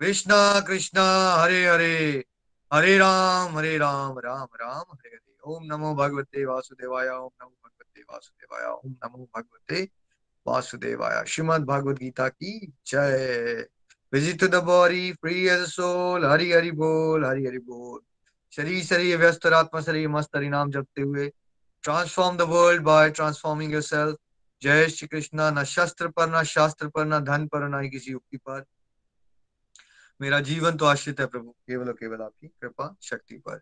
कृष्णा कृष्णा, हरे हरे। हरे राम हरे राम राम राम, हरे हरे। ओम नमो भगवते वासुदेवाय, ओम नमो भगवते वासुदेवाय, ओम नमो भगवते वासुदेवाय। श्रीमद भगवद गीता की जय। Visit the body free as soul Hari Hari बोल, हरि हरि बोल। शरीर शरीर व्यस्त, आत्मा, शरीर मस्त, हरि नाम जपते हुए। Transform the world by transforming yourself जय श्री कृष्णा। न शस्त्र पर, न शास्त्र पर, न धन पर, न किसी युक्ति पर। मेरा जीवन तो आश्रित है प्रभु। केवल केवल आपकी कृपा, शक्ति पर।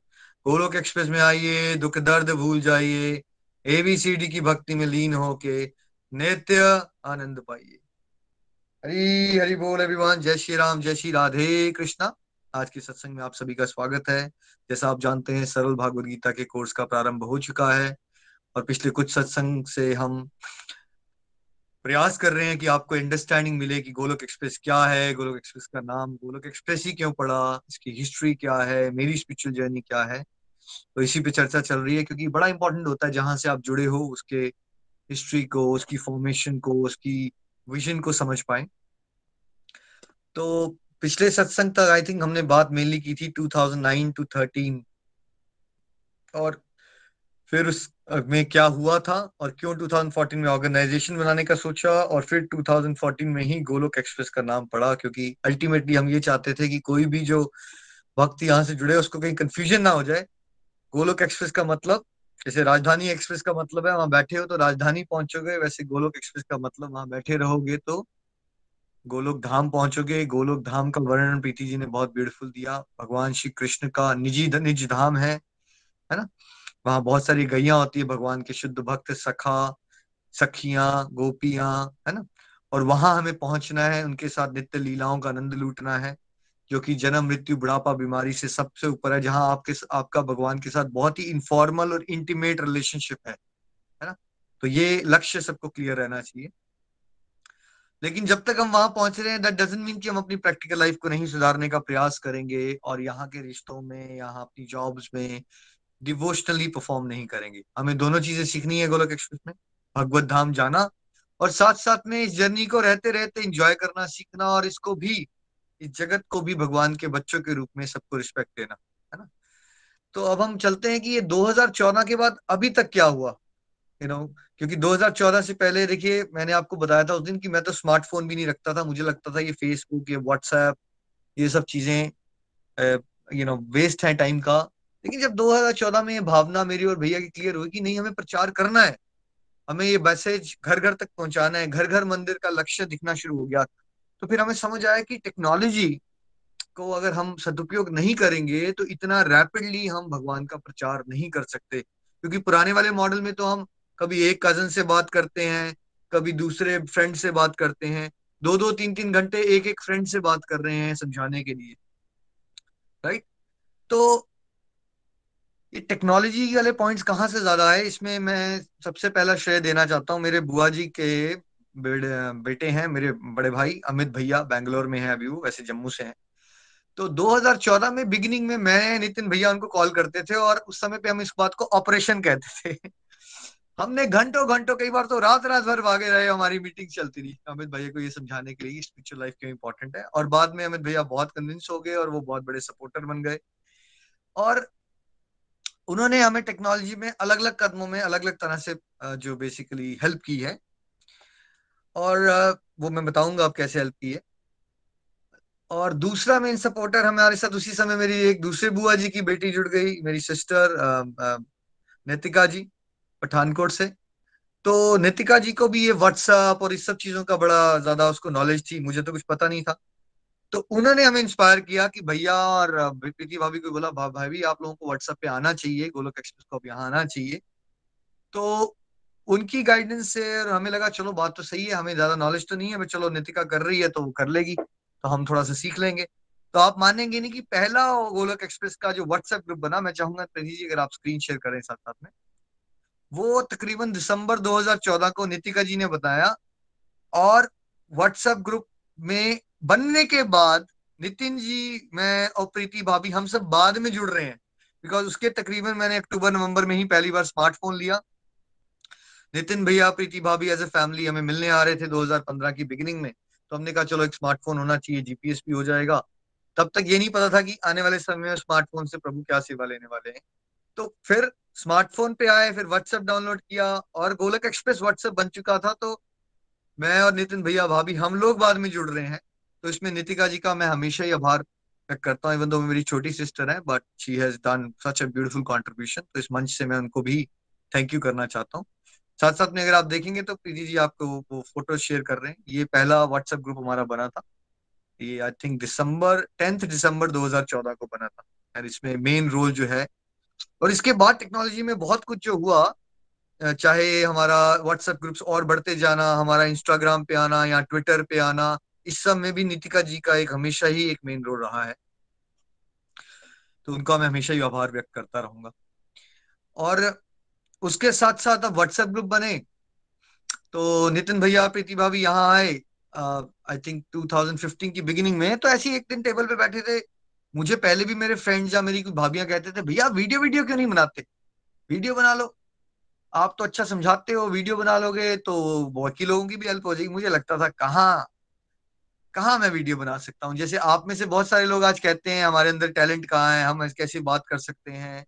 गोलोक एक्सप्रेस में आइए, दुख दर्द भूल जाइए एबीसीडी की भक्ति में लीन होके नित्य आनंद पाइए। हरी, हरि बोल अभिमान जय श्री राम, जय श्री राधे कृष्णा। आज के सत्संग में आप सभी का स्वागत है। जैसा आप जानते हैं, सरल भागवत गीता के कोर्स का प्रारंभ हो चुका है और पिछले कुछ सत्संग से हम प्रयास कर रहे हैं कि आपको अंडरस्टैंडिंग मिले कि गोलोक एक्सप्रेस क्या है? गोलोक एक्सप्रेस का नाम गोलोक एक्सप्रेस ही क्यों पड़ा? इसकी हिस्ट्री क्या है? मेरी स्पिरिचुअल जर्नी क्या है? तो इसी पे चर्चा चल रही है क्योंकि बड़ा इंपॉर्टेंट होता है जहाँ से आप जुड़े हो, उसके हिस्ट्री को, उसकी फॉर्मेशन को, उसकी विजन को समझ पाए। तो पिछले सत्संग तक आई थिंक हमने बात मेनली की थी 2009 टू 13 और फिर उस में क्या हुआ था और क्यों 2014 में ऑर्गेनाइजेशन बनाने का सोचा और फिर 2014 में ही गोलोक एक्सप्रेस का नाम पड़ा क्योंकि अल्टीमेटली हम ये चाहते थे कि कोई भी जो भक्त यहाँ से जुड़े, उसको कहीं कंफ्यूजन ना हो जाए। गोलोक एक्सप्रेस का मतलब जैसे राजधानी एक्सप्रेस का मतलब है, वहाँ बैठे हो तो राजधानी पहुंचोगे, वैसे गोलोक एक्सप्रेस का मतलब वहाँ बैठे रहोगे तो गोलोक धाम पहुंचोगे। गोलोक धाम का वर्णन प्रीति जी ने बहुत ब्यूटीफुल दिया। भगवान श्री कृष्ण का निजी, निज धाम है है ना? वहाँ बहुत सारी गैया होती है, भगवान के शुद्ध भक्त, सखा, सखियाँ, गोपियाँ, है ना? और वहाँ हमें पहुँचना है, उनके साथ नित्य लीलाओं का आनंद लूटना है, जो कि जन्म, मृत्यु, बुढ़ापा, बीमारी से सबसे ऊपर है, जहाँ आपके आपका भगवान के साथ बहुत ही इनफॉर्मल और इंटीमेट रिलेशनशिप है है ना? तो ये लक्ष्य सबको क्लियर रहना चाहिए। लेकिन जब तक हम वहाँ पहुँच रहे हैं दैट डजेंट मीन कि हम अपनी प्रैक्टिकल लाइफ को नहीं सुधारने का प्रयास करेंगे और यहाँ के रिश्तों में, यहाँ अपनी जॉब्स में डिवोशनली परफॉर्म नहीं करेंगे। हमें दोनों चीज़ें सीखनी है गोलक एक्सप्रेस में भगवत धाम जाना और साथ साथ में इस जर्नी को रहते रहते इंजॉय करना सीखना और इसको भी इस जगत को भी भगवान के बच्चों के रूप में सबको रिस्पेक्ट देना है ना? तो अब हम चलते हैं कि ये 2014 के बाद अभी तक क्या हुआ? यू you नो know, क्योंकि 2014 से पहले देखिए मैंने आपको बताया था उस दिन कि मैं तो स्मार्टफ़ोन भी नहीं रखता था मुझे लगता था ये फेसबुक ये व्हाट्सएप ये सब चीज़ें यू नो वेस्ट है टाइम का। लेकिन जब 2014 में ये भावना मेरी और भैया की क्लियर हुई कि नहीं, हमें प्रचार करना है, हमें ये मैसेज घर घर तक पहुंचाना है घर घर मंदिर का लक्ष्य दिखना शुरू हो गया तो फिर हमें समझ आया कि टेक्नोलॉजी को अगर हम सदुपयोग नहीं करेंगे तो इतना रैपिडली हम भगवान का प्रचार नहीं कर सकते, क्योंकि पुराने वाले मॉडल में तो हम कभी एक कज़न से बात करते हैं, कभी दूसरे फ्रेंड से बात करते हैं दो दो तीन तीन घंटे एक एक फ्रेंड से बात कर रहे हैं समझाने के लिए राइट तो ये टेक्नोलॉजी वाले पॉइंट्स कहाँ से ज़्यादा है इसमें मैं सबसे पहला श्रेय देना चाहता हूँ, मेरे बुआ जी के बेटे हैं, मेरे बड़े भाई अमित भैया, बैंगलोर में है अभी वो, वैसे जम्मू से हैं। तो 2014 में बिगिनिंग में मैं, नितिन भैया उनको कॉल करते थे और उस समय पे हम इस बात को ऑपरेशन कहते थे। हमने घंटों घंटों कई बार तो रात रात भर भागे रहे, हमारी मीटिंग चलती रही। अमित भैया को ये समझाने के लिए स्पिरिचुअल लाइफ क्यों इंपॉर्टेंट है? और बाद में अमित भैया बहुत कन्विंस हो गए और वो बहुत बड़े सपोर्टर बन गए। और उन्होंने हमें टेक्नोलॉजी में अलग अलग कदमों में अलग अलग तरह से जो बेसिकली हेल्प की है। और वो मैं बताऊँगा आप कैसे हेल्प की है। और दूसरा मेन सपोर्टर हमारे साथ उसी समय मेरी एक दूसरे बुआ जी की बेटी जुड़ गई, मेरी सिस्टर नितिका जी, पठानकोट से। तो नितिका जी को भी ये व्हाट्सअप और इस सब चीज़ों का बड़ा ज़्यादा उसको नॉलेज थी, मुझे तो कुछ पता नहीं था। तो उन्होंने हमें इंस्पायर किया कि भैया और प्रीति भाभी को बोला भाभी, आप लोगों को व्हाट्सएप पे आना चाहिए, गोलक एक्सप्रेस को अब यहाँ आना चाहिए। तो उनकी गाइडेंस से और हमें लगा, चलो, बात तो सही है, हमें ज़्यादा नॉलेज तो नहीं है चलो, नितिका कर रही है तो वो कर लेगी तो हम थोड़ा सा सीख लेंगे। तो आप मानेंगे नहीं कि पहला गोलक एक्सप्रेस का जो व्हाट्सएप ग्रुप बना, मैं चाहूँगा प्रीति जी, अगर आप स्क्रीन शेयर करें साथ साथ में, वो तकरीबन दिसंबर 2014 को नितिका जी ने बताया और व्हाट्सएप ग्रुप में बनने के बाद नितिन जी, मैं और प्रीति भाभी हम सब बाद में जुड़ रहे हैं। बिकॉज़ उसके तकरीबन मैंने अक्टूबर, नवंबर में ही पहली बार स्मार्टफ़ोन लिया। नितिन भैया, प्रीति भाभी एज ए फैमिली हमें मिलने आ रहे थे 2015 की बिगिनिंग में। तो हमने कहा, चलो, एक स्मार्टफ़ोन होना चाहिए जीपीएस भी हो जाएगा। तब तक ये नहीं पता था कि आने वाले समय में स्मार्टफ़ोन से प्रभु क्या सेवा लेने वाले हैं। तो फिर स्मार्टफ़ोन पे आए, फिर व्हाट्सएप डाउनलोड किया और गोलक एक्सप्रेस व्हाट्सएप बन चुका था। तो मैं और नितिन भैया भाभी हम लोग बाद में जुड़ रहे हैं। तो इसमें नितिका जी का मैं हमेशा ही आभार व्यक्त करता हूँ इवन दो मेरी छोटी सिस्टर है but she has done such a beautiful contribution तो इस मंच से मैं उनको भी थैंक यू करना चाहता हूँ। साथ साथ में अगर आप देखेंगे तो प्रीति जी आपको वो फ़ोटो शेयर कर रहे हैं। ये पहला व्हाट्सएप ग्रुप हमारा बना था। ये आई थिंक दिसंबर टेंथ दिसंबर 2014 को बना था। और इसमें मेन रोल जो है, और इसके बाद टेक्नोलॉजी में बहुत कुछ जो हुआ चाहे हमारा व्हाट्सएप ग्रुप्स और बढ़ते जाना, हमारा इंस्टाग्राम पे आना या ट्विटर पे आना इस सब में भी नितिका जी का एक हमेशा ही एक मेन रोल रहा है। तो उनका मैं हमेशा ही आभार व्यक्त करता रहूँगा। और उसके साथ साथ अब व्हाट्सएप ग्रुप बने तो नितिन भैया प्रीति भाभी यहाँ आए आई थिंक 2015 की बिगिनिंग में तो ऐसे एक दिन टेबल पे बैठे थे। मुझे पहले भी मेरे फ्रेंड्स या मेरी कुछ भाभियाँ कहते थे, भैया वीडियो वीडियो क्यों नहीं बनाते? वीडियो बना लो। आप तो अच्छा समझाते हो वीडियो बना लोगे तो बहुत ही लोगों की भी हेल्प हो जाएगी। मुझे लगता था, कहाँ? कहाँ मैं वीडियो बना सकता हूँ? जैसे आप में से बहुत सारे लोग आज कहते हैं, हमारे अंदर टैलेंट कहाँ है? हम कैसे बात कर सकते हैं?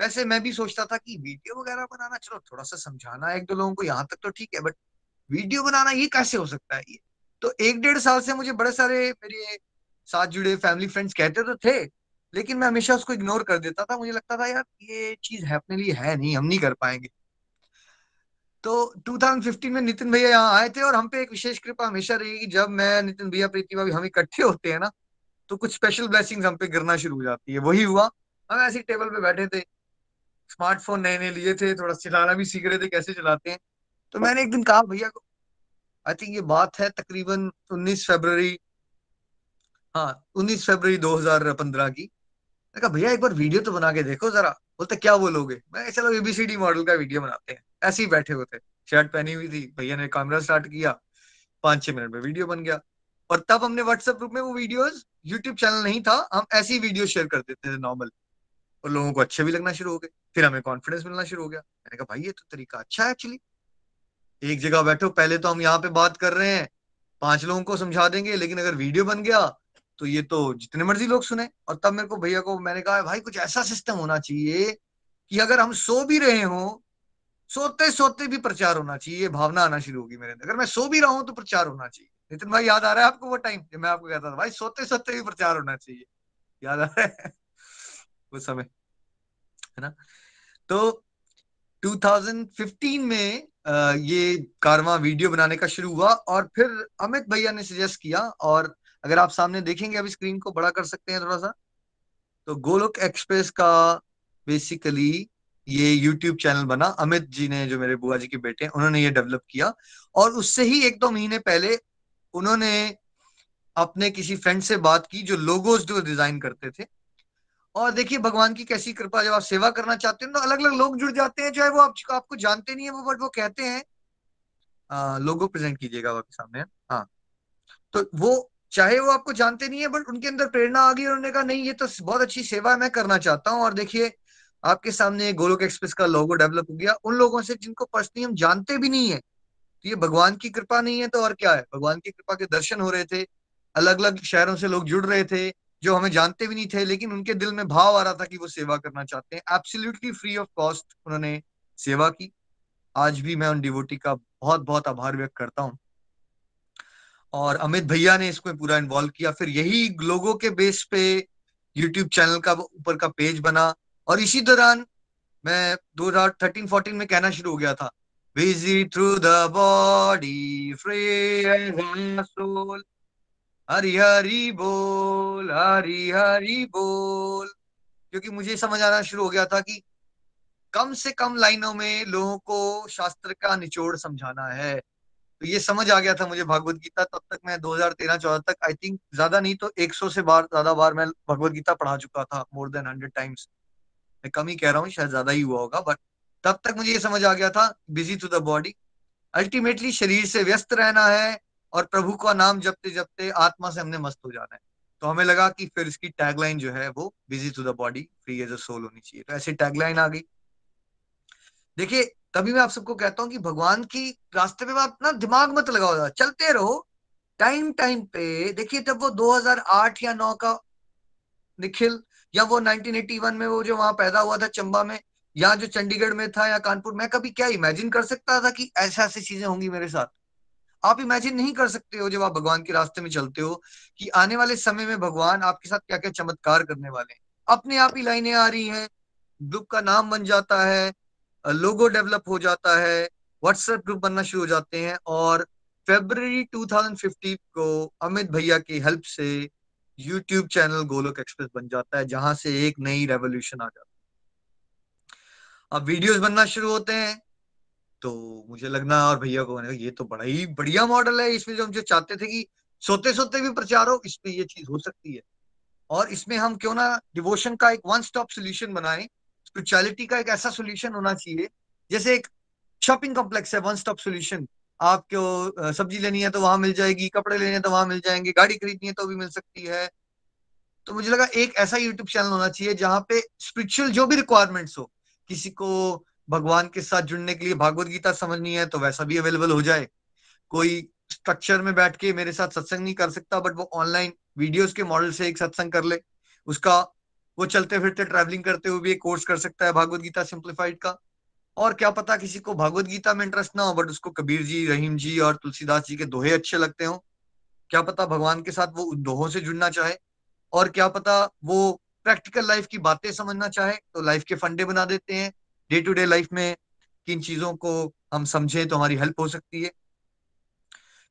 वैसे मैं भी सोचता था कि वीडियो वगैरह बनाना, चलो थोड़ा सा समझाना एक दो लोगों को, यहाँ तक तो ठीक है, बट वीडियो बनाना ये कैसे हो सकता है ये? तो एक डेढ़ साल से मुझे बड़े सारे मेरे साथ जुड़े फैमिली फ्रेंड्स कहते तो थे, लेकिन मैं हमेशा उसको इग्नोर कर देता था। मुझे लगता था, यार, ये चीज़ है, अपने लिए है नहीं, हम नहीं कर पाएँगे। तो 2015 में नितिन भैया यहाँ आए थे और हम पे एक विशेष कृपा हमेशा रहेगी जब मैं, नितिन भैया, प्रीति भाभी, हम इकट्ठे होते हैं ना तो कुछ स्पेशल ब्लेसिंग्स हम पे गिरना शुरू हो जाती है। वही हुआ, हम ऐसे टेबल पे बैठे थे स्मार्टफ़ोन नए नए लिए थे, थोड़ा चलाना भी सीख रहे थे कैसे चलाते हैं। तो मैंने एक दिन कहा, भैया को आई थिंक ये बात है तकरीबन 19 फरवरी हाँ 19 फरवरी 2015 की। मैं कहा, भैया एक बार वीडियो तो बना के देखो जरा, बोलते क्या बोलोगे? मैं चलो एबीसीडी मॉडल का वीडियो बनाते हैं। ऐसे ही बैठे हुए थे। शर्ट पहनी हुई थी, भैया ने कैमरा स्टार्ट किया पाँच छह मिनट में वीडियो बन गया। और तब हमने व्हाट्सएप ग्रुप में वो वीडियोस यूट्यूब चैनल नहीं था, हम ऐसी वीडियो शेयर कर देते थे नॉर्मल और लोगों को अच्छे भी लगना शुरू हो गए। फिर हमें कॉन्फिडेंस मिलना शुरू हो गया। मैंने कहा, भाई, ये तो तरीका अच्छा है एक्चुअली एक जगह बैठो, पहले तो हम यहाँ पे बात कर रहे हैं। पाँच लोगों को समझा देंगे, लेकिन अगर वीडियो बन गया तो ये तो जितने मर्ज़ी लोग सुने। और तब मेरे को भैया को, मैंने कहा, भाई, कुछ ऐसा सिस्टम होना चाहिए कि अगर हम सो भी रहे हो सोते सोते भी प्रचार होना चाहिए, ये भावना आना शुरू होगी मेरे अंदर। अगर मैं सो भी रहा हूँ तो प्रचार होना चाहिए। नितिन भाई, याद आ रहा है आपको वो टाइम जब मैं आपको कहता था, भाई सोते सोते भी प्रचार होना चाहिए। याद आ रहा है? उस समय, है ना? तो 2015 में ये कारवा वीडियो बनाने का शुरू हुआ और फिर अमित भैया ने सजेस्ट किया और अगर आप सामने देखेंगे अभी स्क्रीन को, बड़ा कर सकते हैं थोड़ा सा। तो गोलोक एक्सप्रेस का बेसिकली ये यूट्यूब चैनल बना अमित जी ने जो मेरे बुआ जी के बेटे हैं उन्होंने ये डेवलप किया। और उससे ही एक दो महीने पहले उन्होंने अपने किसी फ्रेंड से बात की जो लोगोज जो डिज़ाइन करते थे। और देखिए भगवान की कैसी कृपा जब आप सेवा करना चाहते हैं तो अलग अलग लोग जुड़ जाते हैं चाहे वो आप, आपको जानते नहीं है वो बट वो कहते हैं लोगो प्रेजेंट कीजिएगा आपके सामने हाँ। तो वो चाहे वो आपको जानते नहीं है बट उनके अंदर प्रेरणा आ गई उन्होंने कहा नहीं ये तो बहुत अच्छी सेवा है मैं करना चाहता हूँ। और देखिए आपके सामने गोलोक एक्सप्रेस का लोगो डेवलप हो गया। उन लोगों से जिनको पर्सनली हम जानते भी नहीं है तो ये भगवान की कृपा नहीं है तो और क्या है? भगवान की कृपा के दर्शन हो रहे थे अलग अलग शहरों से लोग जुड़ रहे थे, जो हमें जानते भी नहीं थे, लेकिन उनके दिल में भाव आ रहा था कि वो सेवा करना चाहते हैं। एब्सोल्युटली फ्री ऑफ़ कॉस्ट उन्होंने सेवा की। आज भी मैं उन डिवोटी का बहुत बहुत आभार व्यक्त करता हूँ। और अमित भैया ने इसको पूरा इन्वॉल्व किया। फिर यही लोगों के बेस पे यूट्यूब चैनल का ऊपर का पेज बना। और इसी दौरान मैं 2013-14 में कहना शुरू हो गया था। Busy through the body soul Hari Hari बोल, हरी हरी बोल। क्योंकि मुझे समझ आना शुरू हो गया था कि कम से कम लाइनों में लोगों को शास्त्र का निचोड़ समझाना है। तो ये समझ आ गया था मुझे भागवत गीता, तब तक मैं 2013-14 तक आई थिंक ज़्यादा नहीं तो 100 से बार, ज़्यादा बार मैं भगवत गीता पढ़ा चुका था मोर देन हंड्रेड टाइम्स मैं कम ही कह रहा हूँ, शायद ज़्यादा ही हुआ होगा बट तब तक मुझे ये समझ आ गया था busy to the body ultimately शरीर से व्यस्त रहना है और प्रभु का नाम जपते जपते आत्मा से हमने मस्त हो जाना है। तो हमें लगा कि फिर इसकी टैगलाइन जो है वो busy to the body free as a soul होनी चाहिए। तो ऐसी टैगलाइन आ गई। देखिए, तभी मैं आप सबको कहता हूँ कि भगवान की रास्ते पे आप ना दिमाग मत लगाओ चलते रहो। टाइम टाइम पे, देखिए तब वो 2008 या 9 का निखिल या वो 1981 में वो जो वहाँ पैदा हुआ था चंबा में, या जो चंडीगढ़ में था या कानपुर, में कभी क्या इमेजिन कर सकता था कि ऐसा, ऐसी चीज़ें होंगी मेरे साथ? आप इमेजिन नहीं कर सकते हो जब आप भगवान के रास्ते में चलते हो कि आने वाले समय में भगवान आपके साथ क्या क्या चमत्कार करने वाले हैं। अपने आप ही लाइनें आ रही हैं, ग्रुप का नाम बन जाता है, लोगो डेवलप हो जाता है व्हाट्सएप ग्रुप बनना शुरू हो जाते हैं और फेब्रवरी 2015 को अमित भैया की हेल्प से यूट्यूब चैनल गोलोक एक्सप्रेस बन जाता है, जहाँ से एक नई रेवोल्यूशन आ जाती है। अब वीडियोस बनना शुरू होते हैं तो मुझे लगना और भैया को ये तो बड़ा ही बढ़िया मॉडल है, इसमें जो हम जो चाहते थे कि सोते सोते भी प्रचार हो इसमें ये चीज़ हो सकती है। और इसमें हम क्यों ना डिवोशन का एक वन स्टॉप सोल्यूशन बनाए स्पिरिचुअलिटी का एक ऐसा सोल्यूशन होना चाहिए, जैसे एक शॉपिंग कॉम्प्लेक्स है वन स्टॉप सोल्यूशन आपको सब्ज़ी लेनी है तो वहाँ मिल जाएगी, कपड़े लेने तो वहाँ मिल जाएँगे, गाड़ी खरीदनी है तो भी मिल सकती है। तो मुझे लगा एक ऐसा यूट्यूब चैनल होना चाहिए जहाँ पे स्पिरिचुअल जो भी रिक्वायरमेंट्स हो, किसी को भगवान के साथ जुड़ने के लिए भागवत गीता समझनी है तो वैसा भी अवेलेबल हो जाए। कोई स्ट्रक्चर में बैठ के मेरे साथ सत्संग नहीं कर सकता बट वो ऑनलाइन वीडियोस के मॉडल से एक सत्संग कर ले। उसका वो चलते फिरते ट्रैवलिंग करते हुए भी एक कोर्स कर सकता है भागवत गीता सिंप्लीफाइड का। और क्या पता किसी को भागवत गीता में इंटरेस्ट ना हो बट उसको कबीर जी, रहीम जी और तुलसीदास जी के दोहे अच्छे लगते हो। क्या पता भगवान के साथ वो दोहों से जुड़ना चाहे, और क्या पता वो प्रैक्टिकल लाइफ की बातें समझना चाहे तो लाइफ के फंडे बना देते हैं। डे टू डे लाइफ में किन चीज़ों को हम समझे तो हमारी हेल्प हो सकती है।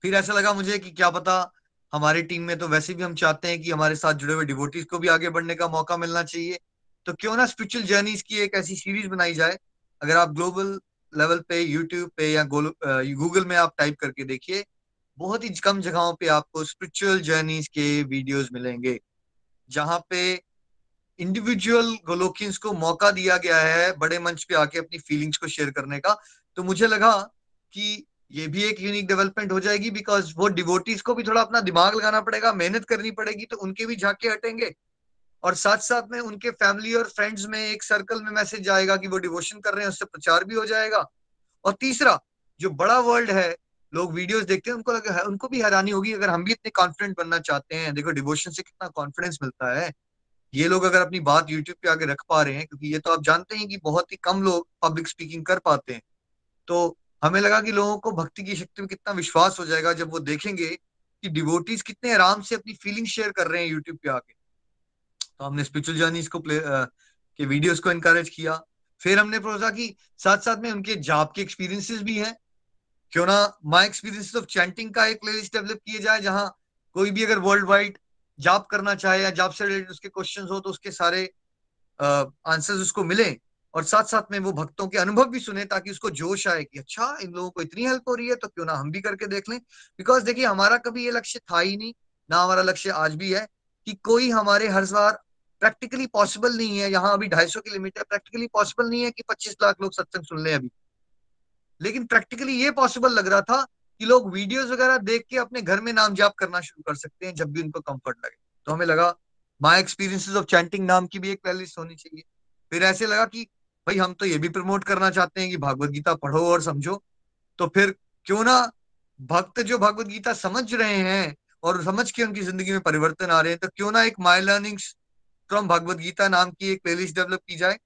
फिर ऐसा लगा मुझे कि क्या पता हमारी टीम में तो वैसे भी हम चाहते हैं कि हमारे साथ जुड़े हुए डिवोटीज को भी आगे बढ़ने का मौका मिलना चाहिए। तो क्यों ना स्पिरिचुअल जर्नीज की एक ऐसी सीरीज़ बनाई जाए अगर आप ग्लोबल लेवल पे, यूट्यूब पे या गूगल में आप टाइप करके देखिए, बहुत ही कम जगहों पे आपको स्पिरिचुअल जर्नीज के वीडियोस मिलेंगे, जहाँ पे इंडिविजुअल गोलोकियंस को मौका दिया गया है बड़े मंच पे आके अपनी फीलिंग्स को शेयर करने का। तो मुझे लगा कि ये भी एक यूनिक डेवलपमेंट हो जाएगी बिकॉज़ वो डिवोटीज को भी थोड़ा अपना दिमाग लगाना पड़ेगा, मेहनत करनी पड़ेगी तो उनके भी झांके हटेंगे। और साथ साथ में उनके फैमिली और फ्रेंड्स में एक सर्कल में मैसेज जाएगा कि वो डिवोशन कर रहे हैं, उससे प्रचार भी हो जाएगा। और तीसरा, जो बड़ा वर्ल्ड है, लोग वीडियोस देखते हैं, उनको लगे उनको भी हैरानी होगी अगर हम भी इतने कॉन्फिडेंट बनना चाहते हैं। देखो डिवोशन से कितना कॉन्फिडेंस मिलता है। ये लोग अगर अपनी बात यूट्यूब पे आगे रख पा रहे हैं, क्योंकि ये तो आप जानते हैं कि बहुत ही कम लोग पब्लिक स्पीकिंग कर पाते हैं। तो हमें लगा कि लोगों को भक्ति की शक्ति में कितना विश्वास हो जाएगा जब वो देखेंगे कि डिवोटीज कितने आराम से अपनी फीलिंग शेयर कर रहे हैं यूट्यूब पे आके। तो हमने स्पिरिचुअल जर्नीज को प्ले के वीडियोस को इनकरेज किया। फिर हमने प्रोजा की साथ साथ में उनके जॉब के एक्सपीरियंसेस भी हैं। क्यों ना माई एक्सपीरियंस ऑफ़ चैंटिंग का एक प्लेलिस्ट डेवलप किया जाए जहाँ कोई भी अगर वर्ल्ड वाइड जॉब करना चाहे या जॉब से रिलेटेड उसके क्वेश्चन हो तो उसके सारे आंसर्स uh, उसको मिले और साथ साथ में वो भक्तों के अनुभव भी सुने ताकि उसको जोश आए कि अच्छा इन लोगों को इतनी हेल्प हो रही है तो क्यों ना हम भी करके देख लें। बिकॉज़ देखिए हमारा कभी ये लक्ष्य था ही नहीं ना हमारा लक्ष्य आज भी है कि कोई हमारे हर बार प्रैक्टिकली पॉसिबल नहीं है। यहाँ अभी ढाई सौ की लिमिट है। प्रैक्टिकली पॉसिबल नहीं है कि पच्चीस लाख लोग सत्संग सुन ले अभी। लेकिन प्रैक्टिकली ये पॉसिबल लग रहा था कि लोग वीडियोस वगैरह देख के अपने घर में नाम जाप करना शुरू कर सकते हैं, जब भी उनको कंफर्ट लगे। तो हमें लगा माई एक्सपीरियंसेस ऑफ़ चैंटिंग नाम की भी एक प्लेलिस्ट होनी चाहिए। फिर ऐसे लगा कि, भाई, हम तो ये भी प्रमोट करना चाहते हैं कि भागवत गीता पढ़ो और समझो। तो फिर क्यों ना भक्त जो भगवत गीता समझ रहे हैं और समझ के उनकी ज़िंदगी में परिवर्तन आ रहे हैं तो क्यों ना एक my learnings from Bhagavat Gita नाम की एक प्लेलिस्ट डेवलप की जाए,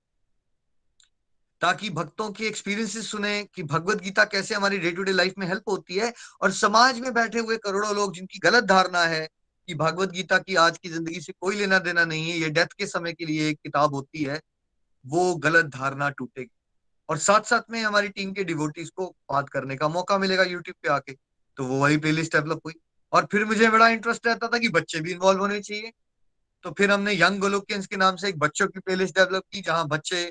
ताकि भक्तों की एक्सपीरियंसेस सुने कि भगवत गीता कैसे हमारी डे टू डे लाइफ में हेल्प होती है और समाज में बैठे हुए करोड़ों लोग जिनकी गलत धारणा है कि भगवत गीता की आज की ज़िंदगी से कोई लेना देना नहीं है, ये डेथ के समय के लिए एक किताब होती है, वो गलत धारणा टूटेगी। और साथ साथ में हमारी टीम के डिवोटीज को बात करने का मौका मिलेगा यूट्यूब पे आके तो वो वही प्लेलिस्ट डेवलप हुई। और फिर मुझे बड़ा इंटरेस्ट रहता था कि बच्चे भी इन्वॉल्व होने चाहिए। तो फिर हमने यंग गोलोकियंस के नाम से एक बच्चों की प्लेलिस्ट डेवलप की, जहाँ बच्चे,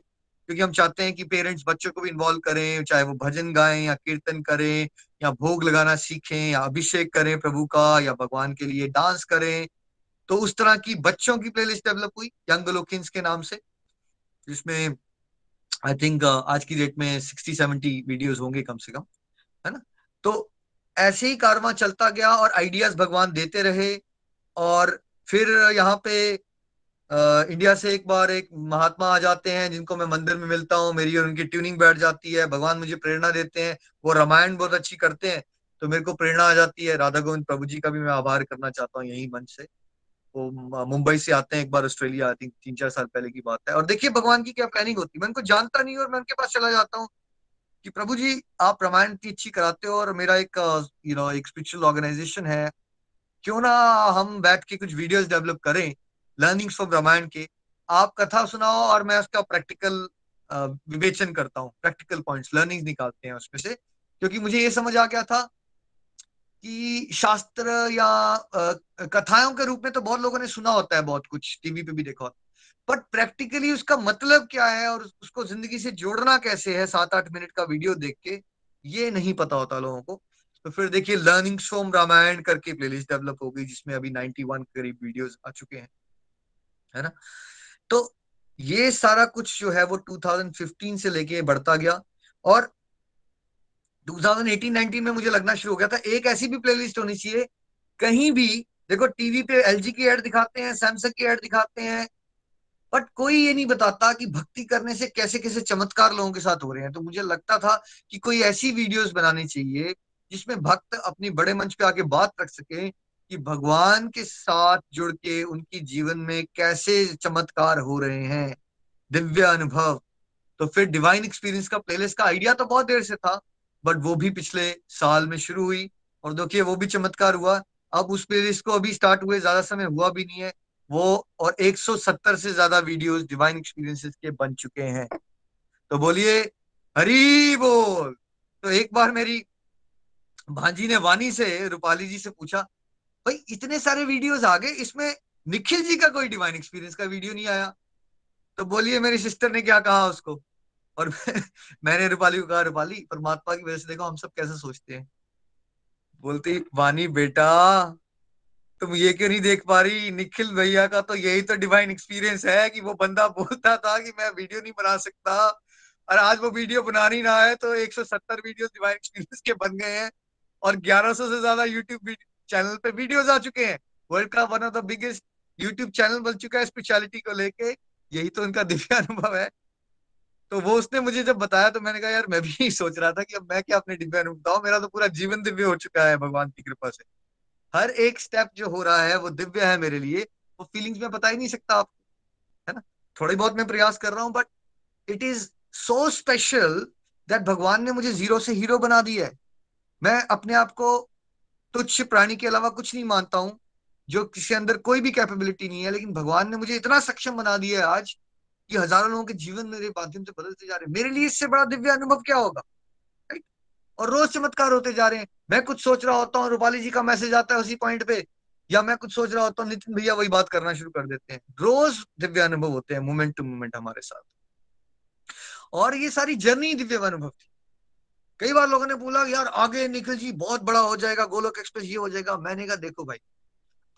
क्योंकि हम चाहते हैं कि पेरेंट्स बच्चों को भी इन्वॉल्व करें, चाहे वो भजन गाएँ या कीर्तन करें, या भोग लगाना सीखें, या अभिषेक करें प्रभु का, या भगवान के लिए डांस करें। तो उस तरह की बच्चों की प्लेलिस्ट डेवलप हुई, यंग लोकिंस के नाम से, जिसमें आई थिंक आज की डेट में सिक्सटी सेवेंटी वीडियोज़ होंगे कम से कम, है ना? तो ऐसे ही कारवा चलता गया और आइडियाज़ भगवान देते रहे और फिर यहाँ पे आ, इंडिया से एक बार एक महात्मा आ जाते हैं जिनको मैं मंदिर में मिलता हूँ मेरी और उनकी ट्यूनिंग बैठ जाती है भगवान मुझे प्रेरणा देते हैं वो रामायण बहुत अच्छी करते हैं तो मेरे को प्रेरणा आ जाती है। राधा गोविंद प्रभु जी का भी मैं आभार करना चाहता हूँ यही मंच से। वो मुंबई से आते हैं एक बार ऑस्ट्रेलिया आई थिंक तीन चार साल पहले की बात है। और देखिए भगवान की क्या प्लानिंग होती है? मैं उनको जानता नहीं और मैं उनके पास चला जाता हूँ कि प्रभु जी आप रामायण इतनी अच्छी कराते हो और मेरा एक यू नो एक स्पिरिचुअल ऑर्गेनाइजेशन है। क्यों ना हम बैठ के कुछ वीडियोस डेवलप करें लर्निंग्स फ्रॉम रामायण के। आप कथा सुनाओ और मैं उसका प्रैक्टिकल विवेचन करता हूँ प्रैक्टिकल पॉइंट्स लर्निंग निकालते हैं उसमें से। क्योंकि मुझे ये समझ आ गया था कि शास्त्र या कथाओं के रूप में तो बहुत लोगों ने सुना होता है बहुत कुछ टीवी पे भी देखा होता बट प्रैक्टिकली उसका मतलब क्या है और उसको ज़िंदगी से जोड़ना कैसे है, सात आठ मिनट का वीडियो देख के, ये नहीं पता होता लोगों को। तो फिर देखिए लर्निंग फ्रॉम रामायण करके प्लेलिस्ट डेवलप हो गई, जिसमें अभी 91 करीब वीडियोस आ चुके हैं, है ना? तो ये सारा कुछ जो है, वो 2015 से लेके बढ़ता गया और 2018-19 में मुझे लगना शुरू हो गया था। एक ऐसी भी प्लेलिस्ट होनी चाहिए, कहीं भी, देखो टीवी पे एलजी की एड दिखाते हैं सैमसंग की एड दिखाते हैं बट कोई ये नहीं बताता कि भक्ति करने से कैसे कैसे चमत्कार लोगों के साथ हो रहे हैं। तो मुझे लगता था कि कोई ऐसी वीडियोस बनानी चाहिए जिसमें भक्त अपनी बड़े मंच पे आके बात रख सके कि भगवान के साथ जुड़ के उनकी जीवन में कैसे चमत्कार हो रहे हैं, दिव्य अनुभव। तो फिर डिवाइन एक्सपीरियंस का प्लेलिस्ट का आइडिया तो बहुत देर से था बट वो भी पिछले साल में शुरू हुई और देखिए, वो भी चमत्कार हुआ। अब उस प्लेलिस्ट को अभी स्टार्ट हुए, ज़्यादा समय हुआ भी नहीं है। वो और 170 से ज़्यादा वीडियोस डिवाइन एक्सपीरियंसेस के बन चुके हैं। तो बोलिए, हरी बोल। तो एक बार मेरी भांजी ने वानी से, रूपाली जी से पूछा, भाई, इतने सारे वीडियोस आ गए, इसमें निखिल जी का कोई डिवाइन एक्सपीरियंस का वीडियो नहीं आया? तो बोलिए, मेरी सिस्टर ने क्या कहा उसको? और मैंने रूपाली को कहा, रूपाली, परमात्मा की वजह से देखो, हम सब कैसे सोचते हैं। बोलती वानी बेटा, तुम ये क्यों नहीं देख पा रही? निखिल भैया का तो यही तो डिवाइन एक्सपीरियंस है कि वो बंदा बोलता था कि मैं वीडियो नहीं बना सकता। और आज वो वीडियो बना नहीं रहा है तो 170 वीडियो डिवाइन एक्सपीरियंस के बन गए हैं। और 1100 से ज़्यादा यूट्यूब चैनल पे वीडियोस आ चुके हैं। वर्ल्ड का one of the biggest YouTube channel बन चुका है स्पेशलिटी को लेके। यही तो उनका दिव्य अनुभव है। तो वो उसने मुझे जब बताया तो मैंने कहा, यार, मैं भी सोच रहा था कि अब मैं क्या अपने दिव्य अनुभव बताऊँ? मेरा तो पूरा जीवन दिव्य हो चुका है भगवान की कृपा से। हर एक स्टेप जो हो रहा है वो दिव्य है मेरे लिए। वो फीलिंग्स में बता ही नहीं सकता आप है ना? थोड़ी बहुत मैं प्रयास कर रहा हूँ but it is so special that भगवान ने मुझे ज़ीरो से हीरो बना दिया है। मैं अपने आप को तुच्छ प्राणी के अलावा कुछ नहीं मानता हूँ, जो किसी अंदर कोई भी कैपेबिलिटी नहीं है, लेकिन भगवान ने मुझे इतना सक्षम बना दिया है आज कि हज़ारों लोगों के जीवन मेरे माध्यम से बदलते जा रहे हैं। मेरे लिए इससे बड़ा दिव्य अनुभव क्या होगा? राइट और रोज चमत्कार होते जा रहे हैं। मैं कुछ सोच रहा होता हूँ, रूपाली जी का मैसेज आता है उसी पॉइंट पे, या मैं कुछ सोच रहा होता हूँ, नितिन भैया वही बात करना शुरू कर देते हैं। रोज दिव्य अनुभव होते हैं मोमेंट टू मोमेंट हमारे साथ। और ये सारी जर्नी दिव्य अनुभव थी। कई बार लोगों ने बोला, यार, आगे निखिल जी बहुत बड़ा हो जाएगा, गोलोक एक्सप्रेस ये हो जाएगा। मैंने कहा, देखो भाई,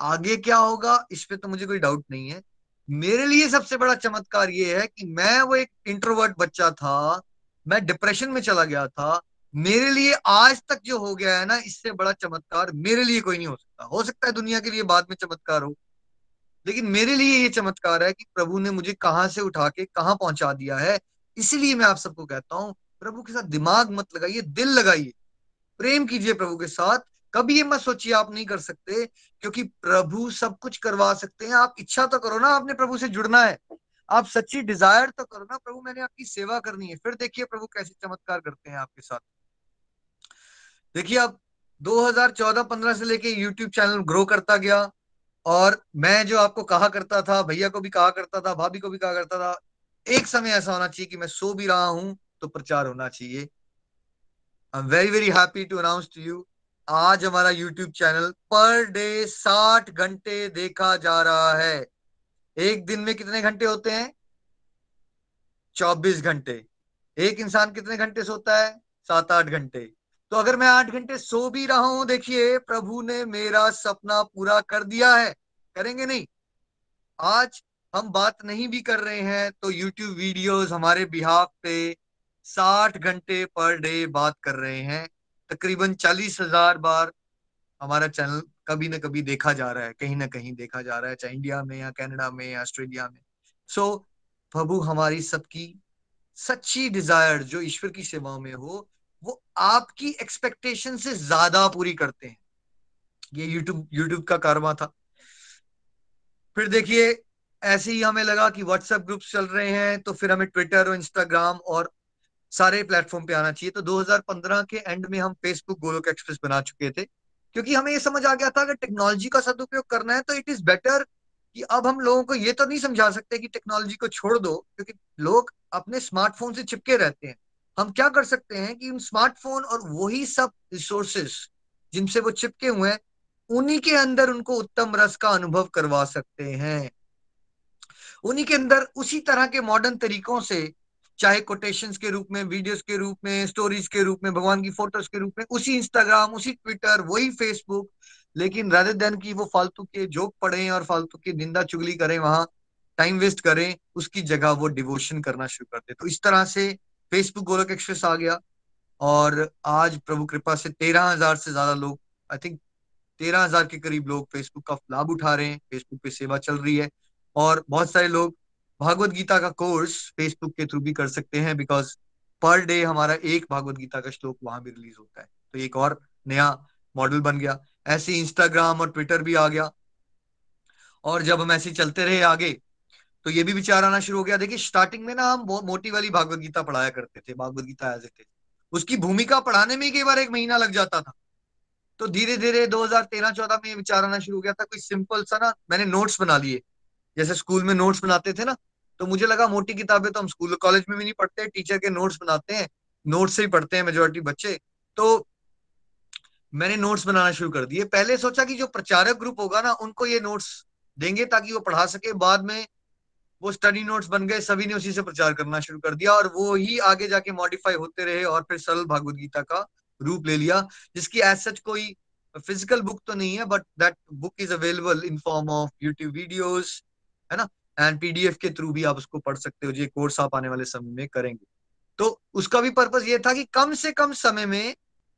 आगे क्या होगा, इस पे तो मुझे कोई डाउट नहीं है। मेरे लिए सबसे बड़ा चमत्कार ये है कि मैं वो एक इंट्रोवर्ट बच्चा था, मैं डिप्रेशन में चला गया था। मेरे लिए आज तक जो हो गया है ना, इससे बड़ा चमत्कार मेरे लिए कोई नहीं हो सकता। हो सकता है दुनिया के लिए बाद में चमत्कार हो, लेकिन मेरे लिए ये चमत्कार है कि प्रभु ने मुझे कहाँ से उठा के कहाँ पहुँचा दिया है। इसलिए मैं आप सबको कहता हूँ प्रभु के साथ दिमाग मत लगाइए, दिल लगाइए। प्रेम कीजिए प्रभु के साथ। कभी ये मत सोचिए, आप नहीं कर सकते, क्योंकि प्रभु सब कुछ करवा सकते हैं। आप इच्छा तो करो ना, आपने प्रभु से जुड़ना है। आप सच्ची डिज़ायर तो करो ना, प्रभु मैंने आपकी सेवा करनी है। फिर देखिए प्रभु कैसे चमत्कार करते हैं आपके साथ। देखिए अब 2014-15 से लेके यूट्यूब चैनल ग्रो करता गया और मैं जो आपको कहा करता था, भैया को भी कहा करता था, भाभी को भी कहा करता था, एक समय ऐसा होना चाहिए कि मैं सो भी रहा हूँ। तो प्रचार होना चाहिए। I am very very happy to announce to you आज हमारा यूट्यूब चैनल पर डे साठ घंटे देखा जा रहा है। एक दिन में कितने घंटे होते हैं? चौबीस घंटे। एक इंसान कितने घंटे सोता है? सात आठ घंटे। तो अगर मैं आठ घंटे सो भी रहा हूँ, देखिए, प्रभु ने मेरा सपना पूरा कर दिया है। करेंगे नहीं। आज हम बात नहीं भी कर रहे हैं तो YouTube वीडियोस हमारे बिहाफ पे साठ घंटे पर डे बात कर रहे हैं। तकरीबन चालीस हज़ार बार हमारा चैनल कभी ना कभी देखा जा रहा है कहीं ना कहीं देखा जा रहा है चाहे इंडिया में या कनाडा में या ऑस्ट्रेलिया में। सो so, प्रभु हमारी सबकी सच्ची डिज़ायर जो ईश्वर की सेवाओं में हो वो आपकी एक्सपेक्टेशन से ज़्यादा पूरी करते हैं। ये यूट्यूब यूट्यूब का कारवा था। फिर देखिए ऐसे ही हमें लगा कि व्हाट्सएप ग्रुप चल रहे हैं तो फिर हमें ट्विटर और इंस्टाग्राम और सारे प्लेटफॉर्म पे आना चाहिए। तो 2015 के एंड में हम फेसबुक गोलोक एक्सप्रेस बना चुके थे, क्योंकि हमें ये समझ आ गया था, अगर टेक्नोलॉजी का सदुपयोग करना है तो इट इज़ बेटर कि अब हम लोगों को ये तो नहीं समझा सकते कि टेक्नोलॉजी को छोड़ दो, क्योंकि लोग अपने स्मार्टफ़ोन से चिपके रहते हैं। हम क्या कर सकते हैं कि स्मार्टफ़ोन और वही सब रिसोर्सेस जिनसे वो चिपके हुए हैं, उन्हीं के अंदर उनको उत्तम रस का अनुभव करवा सकते हैं। उन्हीं के अंदर उसी तरह के मॉडर्न तरीकों से चाहे कोटेशन के रूप में वीडियोस के रूप में स्टोरीज के रूप में, भगवान की फ़ोटोज़ के रूप में, उसी इंस्टाग्राम उसी ट्विटर वही फेसबुक लेकिन राधर देन की वो फालतू के जोक पढ़े और फालतू की निंदा चुगली करें, वहाँ टाइम वेस्ट करें, उसकी जगह वो डिवोशन करना शुरू कर दे। तो इस तरह से फेसबुक गोलक एक्सप्रेस आ गया और आज प्रभु कृपा से तेरह हज़ार से ज़्यादा लोग आई थिंक तेरह हज़ार के करीब लोग फेसबुक का लाभ उठा रहे हैं फेसबुक पे सेवा चल रही है और बहुत सारे लोग भागवत गीता का कोर्स फेसबुक के थ्रू भी कर सकते हैं बिकॉज़ पर डे हमारा एक भागवत गीता का श्लोक वहाँ भी रिलीज़ होता है। तो एक और नया मॉडल बन गया। ऐसे इंस्टाग्राम और ट्विटर भी आ गया। और जब हम ऐसे चलते रहे आगे तो ये भी विचार आना शुरू हो गया। देखिए स्टार्टिंग में ना हम बहुत मोटी वाली भागवत गीता पढ़ाया करते थे, भागवत गीता एज थे उसकी भूमिका पढ़ाने में कई बार एक महीना लग जाता था। तो धीरे धीरे 2013-14 में विचार आना शुरू हो गया था। कोई सिंपल सा ना मैंने नोट्स बना लिए। जैसे स्कूल में नोट्स बनाते थे ना तो मुझे लगा मोटी किताबें तो हम स्कूल, कॉलेज में भी नहीं पढ़ते, टीचर के नोट्स बनाते हैं, नोट्स से ही पढ़ते हैं मेजोरिटी बच्चे। तो मैंने नोट्स बनाना शुरू कर दिए। पहले सोचा कि जो प्रचारक ग्रुप होगा ना, उनको ये नोट्स देंगे ताकि वो पढ़ा सके। बाद में वो स्टडी नोट्स बन गए, सभी ने उसी से प्रचार करना शुरू कर दिया और वो ही आगे जाके मॉडिफाई होते रहे और फिर सरल भागवत गीता का रूप ले लिया, जिसकी एज सच कोई फ़िज़िकल बुक तो नहीं है but that book is available in form of YouTube videos है ना? एंड पीडीएफ के थ्रू भी आप उसको पढ़ सकते हो ये कोर्स आप आने वाले समय में करेंगे। तो उसका भी पर्पज ये था कि कम से कम समय में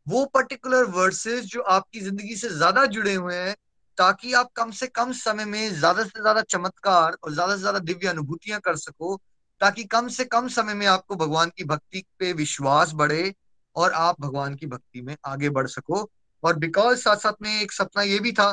वो पर्टिकुलर वर्सेस जो आपकी ज़िंदगी से ज़्यादा जुड़े हुए हैं, ताकि आप कम से कम समय में ज़्यादा से ज़्यादा चमत्कार और ज़्यादा से ज़्यादा दिव्य अनुभूतियाँ कर सको, ताकि कम से कम समय में आपको भगवान की भक्ति पे विश्वास बढ़े और आप भगवान की भक्ति में आगे बढ़ सको। और बिकॉज़ साथ साथ में एक सपना ये भी था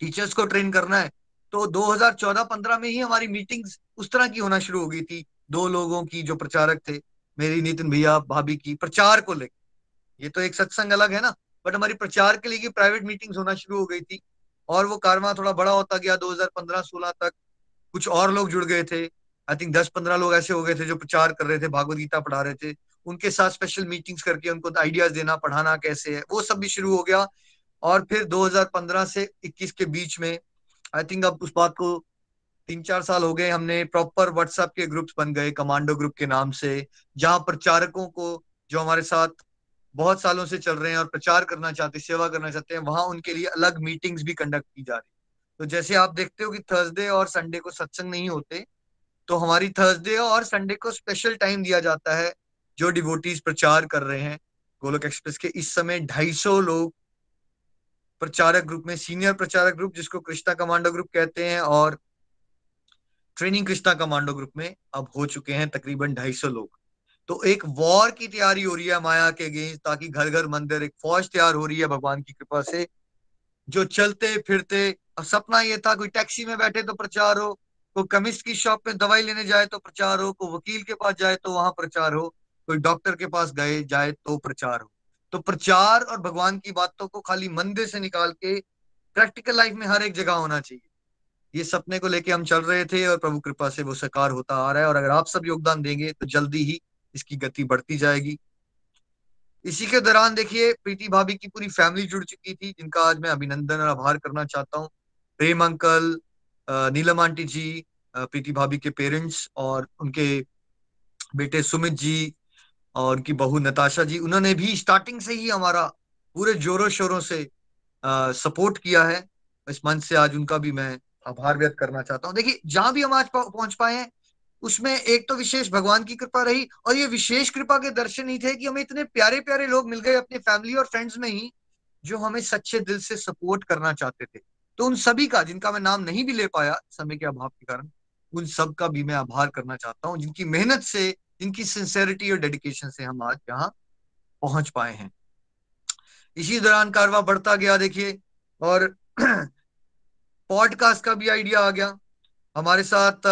टीचर्स को ट्रेन करना है। तो 2014-15 में ही हमारी मीटिंग्स उस तरह की होना शुरू हो गई थी, दो लोगों की जो प्रचारक थे, मेरी नितिन भैया, भाभी की, प्रचार को लेकर। ये तो एक सत्संग अलग है ना बट हमारी प्रचार के लिए प्राइवेट मीटिंग्स होना शुरू हो गई थी, और वो कारवा थोड़ा बड़ा होता गया 2015-16 तक। कुछ और लोग जुड़ गए थे आई थिंक 10-15 लोग ऐसे हो गए थे जो प्रचार कर रहे थे, भागवत गीता पढ़ा रहे थे। उनके साथ स्पेशल मीटिंग्स करके उनको आइडियाज़ देना, पढ़ाना कैसे है, वो सब भी शुरू हो गया। और फिर 2015 से 21 के बीच में आई थिंक अब उस बात को तीन चार साल हो गए, हमने प्रॉपर व्हाट्सएप के ग्रुप्स बन गए कमांडो ग्रुप के नाम से, जहाँ प्रचारकों को, जो हमारे साथ बहुत सालों से चल रहे हैं और प्रचार करना चाहते, सेवा करना चाहते हैं, वहाँ उनके लिए अलग मीटिंग्स भी कंडक्ट की जा रही तो जैसे आप देखते हो कि थर्सडे और संडे को सत्संग नहीं होते तो हमारी थर्सडे और संडे को स्पेशल टाइम दिया जाता है, जो डिवोटीज प्रचार कर रहे हैं, गोलोक एक्सप्रेस के। इस समय ढाई लोग प्रचारक ग्रुप में, सीनियर प्रचारक ग्रुप, जिसको कृष्णा कमांडो ग्रुप कहते हैं, और ट्रेनिंग कृष्णा कमांडो ग्रुप में अब हो चुके हैं तकरीबन ढाई सौ लोग। तो एक वॉर की तैयारी हो रही है माया के अगेंस्ट, ताकि घर घर मंदिर, एक फौज तैयार हो रही है भगवान की कृपा से, जो चलते फिरते, अब सपना ये था, कोई टैक्सी में बैठे तो प्रचार हो, कोई कमिस्ट की शॉप में दवाई लेने जाए तो प्रचार हो, कोई वकील के पास जाए तो वहाँ प्रचार हो, कोई डॉक्टर के पास गए, जाए तो प्रचार हो। तो प्रचार और भगवान की बातों को खाली मंदिर से निकाल के प्रैक्टिकल लाइफ में हर एक जगह होना चाहिए। ये सपने को लेके हम चल रहे थे और प्रभु कृपा से वो साकार होता आ रहा है और अगर आप सब योगदान देंगे तो जल्दी ही इसकी गति बढ़ती जाएगी। इसी के दौरान देखिए, प्रीति भाभी की पूरी फैमिली जुड़ चुकी थी, जिनका आज मैं अभिनंदन और आभार करना चाहता हूँ। प्रेम अंकल नीलम आंटी जी प्रीति भाभी के पेरेंट्स और उनके बेटे सुमित जी और उनकी बहू नताशा जी, उन्होंने भी स्टार्टिंग से ही हमारा पूरे जोरों शोरों से सपोर्ट किया है। इस मंच से आज उनका भी मैं आभार व्यक्त करना चाहता हूँ। देखिए, जहाँ भी हम आज पहुँच पाए हैं, उसमें एक तो विशेष भगवान की कृपा रही और ये विशेष कृपा के दर्शन ही थे कि हमें इतने प्यारे प्यारे लोग मिल गए अपने फैमिली और फ्रेंड्स में ही, जो हमें सच्चे दिल से सपोर्ट करना चाहते थे। तो उन सभी का, जिनका मैं नाम नहीं भी ले पाया समय के अभाव के कारण, उन सब का भी मैं आभार करना चाहता हूँ। जिनकी मेहनत से जिनकी सिंसेरिटी और डेडिकेशन से हम आज यहाँ पहुँच पाए हैं। इसी दौरान कारवा बढ़ता गया, देखिए, और पॉडकास्ट का भी आइडिया आ गया। हमारे साथ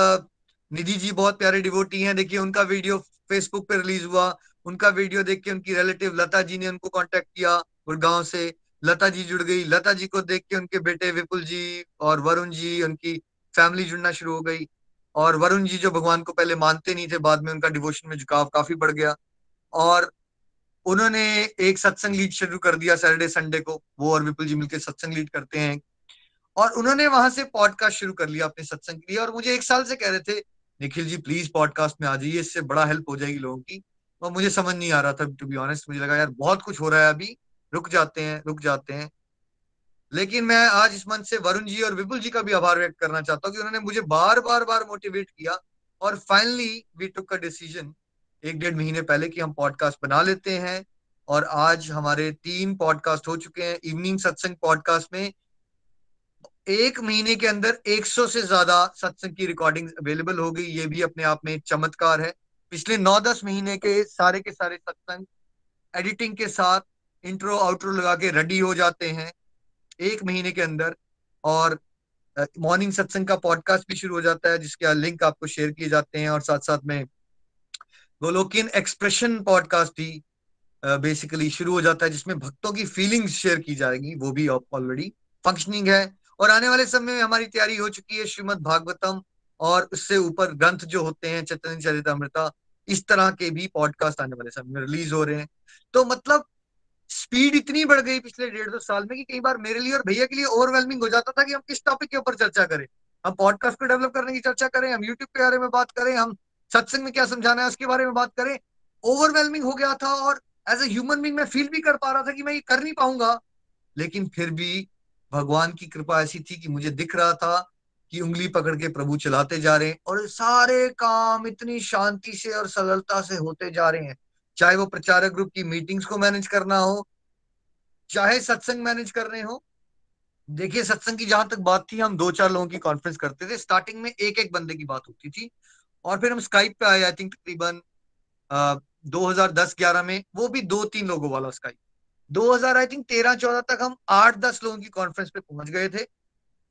निधि जी बहुत प्यारे डिवोटी हैं। देखिए, उनका वीडियो फेसबुक पे रिलीज़ हुआ। उनका वीडियो देख के उनकी रिलेटिव लता जी ने उनको कांटेक्ट किया गुड़गांव से। लता जी जुड़ गई। लता जी को देख के उनके बेटे विपुल जी और वरुण जी, उनकी फैमिली जुड़ना शुरू हो गई। और वरुण जी जो भगवान को पहले मानते नहीं थे, बाद में उनका डिवोशन में झुकाव काफ़ी बढ़ गया। और उन्होंने एक सत्संग लीड शुरू कर दिया सैटरडे संडे को। वो और विपुल जी मिलकर सत्संग लीड करते हैं। और उन्होंने वहाँ से पॉडकास्ट शुरू कर लिया अपने सत्संग के लिए। और मुझे एक साल से कह रहे थे, निखिल जी प्लीज़ पॉडकास्ट में आ जाइए, इससे बड़ा हेल्प हो जाएगी लोगों की। और मुझे समझ नहीं आ रहा था टू बी ऑनेस्ट मुझे लगा, यार, बहुत कुछ हो रहा है अभी। रुक जाते हैं, रुक जाते हैं। लेकिन मैं आज इस मंच से वरुण जी और विपुल जी का भी आभार व्यक्त करना चाहता हूँ कि उन्होंने मुझे बार बार बार मोटिवेट किया और finally we took a decision एक डेढ़ महीने पहले कि हम पॉडकास्ट बना लेते हैं और आज हमारे तीन पॉडकास्ट हो चुके हैं इवनिंग सत्संग पॉडकास्ट में एक महीने के अंदर 100 से ज़्यादा सत्संग की रिकॉर्डिंग अवेलेबल हो गई, ये भी अपने आप में चमत्कार है। पिछले नौ दस महीने के सारे के सारे सत्संग एडिटिंग के साथ इंट्रो आउट्रो लगा के रेडी हो जाते हैं। एक महीने के अंदर और मॉर्निंग सत्संग का पॉडकास्ट भी शुरू हो जाता है, जिसके लिंक आपको शेयर किए जाते हैं और साथ साथ में गोलोकियन एक्सप्रेशन पॉडकास्ट भी बेसिकली शुरू हो जाता है, जिसमें भक्तों की फीलिंग्स शेयर की जाएगी, वो भी ऑलरेडी फंक्शनिंग है। और आने वाले समय में हमारी तैयारी हो चुकी है श्रीमद भागवतम और उससे ऊपर ग्रंथ जो होते हैं, चैतन्य, चरितमृता, इस तरह के भी पॉडकास्ट आने वाले समय में रिलीज़ हो रहे हैं। तो मतलब स्पीड इतनी बढ़ गई पिछले डेढ़ दो साल में कि कई बार मेरे लिए और भैया के लिए ओवरवेलमिंग हो जाता था कि हम किस टॉपिक के ऊपर चर्चा करें। हम पॉडकास्ट को डेवलप करने की चर्चा करें, हम यूट्यूब के बारे में बात करें, हम सत्संग में क्या समझाना है उसके बारे में बात करें। ओवरवेलमिंग हो गया था और एज ए ह्यूमन बींग मैं फील भी कर पा रहा था कि मैं ये कर नहीं पाऊँगा। लेकिन फिर भी भगवान की कृपा ऐसी थी कि मुझे दिख रहा था कि उंगली पकड़ के प्रभु चलाते जा रहे हैं और सारे काम इतनी शांति से और सरलता से होते जा रहे हैं। चाहे वो प्रचारक ग्रुप की मीटिंग्स को मैनेज करना हो, चाहे सत्संग मैनेज करने हो। देखिए, सत्संग की जहाँ तक बात थी, हम दो चार लोगों की कॉन्फ्रेंस करते थे। स्टार्टिंग में एक एक बंदे की बात होती थी और फिर हम स्काइप पे आए आई थिंक तकरीबन 2010-11 में। वो भी दो तीन लोगों वाला स्काइप 2000 आई थिंक 13 14 तक हम आठ दस लोगों की कॉन्फ्रेंस पे पहुँच गए थे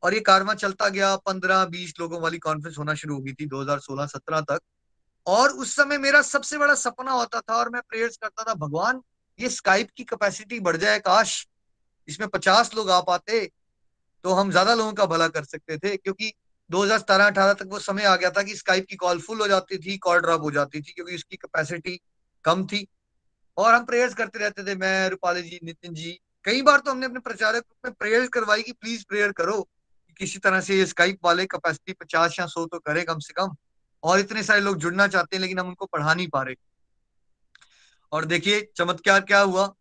और ये कारवा चलता गया। 15 20 लोगों वाली कॉन्फ्रेंस होना शुरू हो गई थी 2016 17 तक। और उस समय मेरा सबसे बड़ा सपना होता था और मैं प्रेयर्स करता था, भगवान, ये स्काइप की कैपेसिटी बढ़ जाए, काश इसमें पचास लोग आ पाते तो हम ज़्यादा लोगों का भला कर सकते थे। क्योंकि 2017-18 तक वो समय आ गया था कि स्काइप की कॉल फुल हो जाती थी कॉल ड्रॉप हो जाती थी, क्योंकि उसकी कैपेसिटी कम थी। और हम प्रेयर्स करते रहते थे, मैं, रूपाली जी, नितिन जी, कई बार तो हमने अपने प्रचारक में प्रेयर्स करवाई कि प्लीज़ प्रेयर करो, कि किसी तरह से ये स्काइप वाले कैपेसिटी पचास या सौ तो करे कम से कम। और इतने सारे लोग जुड़ना चाहते हैं, लेकिन हम उनको पढ़ा नहीं पा रहे। और देखिए, चमत्कार क्या हुआ?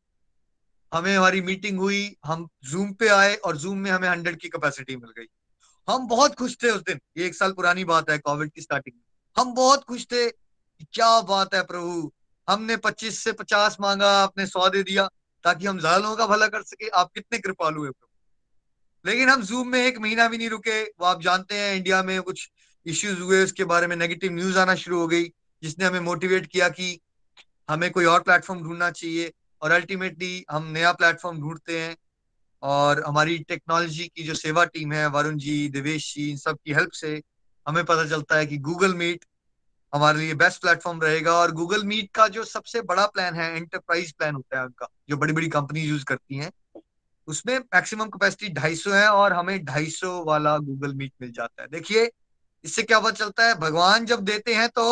हमें हमारी मीटिंग हुई, हम जूम पे आए और जूम में हमें हंड्रेड की कैपेसिटी मिल गई। हम बहुत खुश थे उस दिन। ये एक साल पुरानी बात है कोविड की स्टार्टिंग में। हम बहुत खुश थे। क्या बात है प्रभु! हमने 25 से 50 मांगा, आपने सौ दे दिया, ताकि हम ज़्यादा लोगों का भला कर सके। आप कितने कृपालु है लेकिन हम जूम में एक महीना भी नहीं रुके। वो आप जानते हैं इंडिया में कुछ इश्यूज़ हुए, उसके बारे में नेगेटिव न्यूज़ आना शुरू हो गई, जिसने हमें मोटिवेट किया कि हमें कोई और प्लेटफॉर्म ढूंढना चाहिए और अल्टीमेटली हम नया प्लेटफॉर्म ढूंढते हैं और हमारी टेक्नोलॉजी की जो सेवा टीम है, वरुण जी, देवेश जी, इन सब की हेल्प से हमें पता चलता है कि गूगल मीट हमारे लिए बेस्ट प्लेटफॉर्म रहेगा और गूगल मीट का जो सबसे बड़ा प्लान है एंटरप्राइज प्लान होता है उनका, जो बड़ी बड़ी कंपनी यूज़ करती हैं, उसमें मैक्सिमम कैपेसिटी 250 है और हमें 250 वाला गूगल मीट मिल जाता है। देखिए इससे क्या पता चलता है? भगवान जब देते हैं तो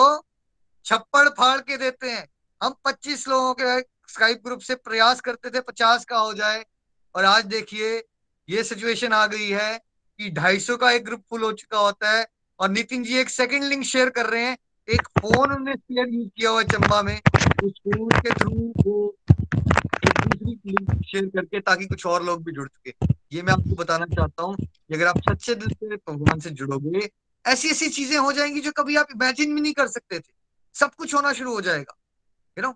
छप्पड़ फाड़ के देते हैं। हम 25 लोगों के स्काइप ग्रुप से प्रयास करते थे 50 का हो जाए। और आज देखिए, ये सिचुएशन आ गई है कि 250 का एक ग्रुप फुल हो चुका होता है और नितिन जी एक सेकंड लिंक शेयर कर रहे हैं। एक फ़ोन उन्होंने शेयर यूज़ किया हुआ चंबा में। उस फ़ोन के थ्रू वो एक दूसरी लिंक शेयर करके ताकि कुछ और लोग भी जुड़ सके। ये मैं आपको बताना चाहता हूँ अगर आप सच्चे दिल से भगवान से जुड़ोगे ऐसी ऐसी चीज़ें हो जाएँगी जो कभी आप इमेजिन भी नहीं कर सकते थे। सब कुछ होना शुरू हो जाएगा यू नो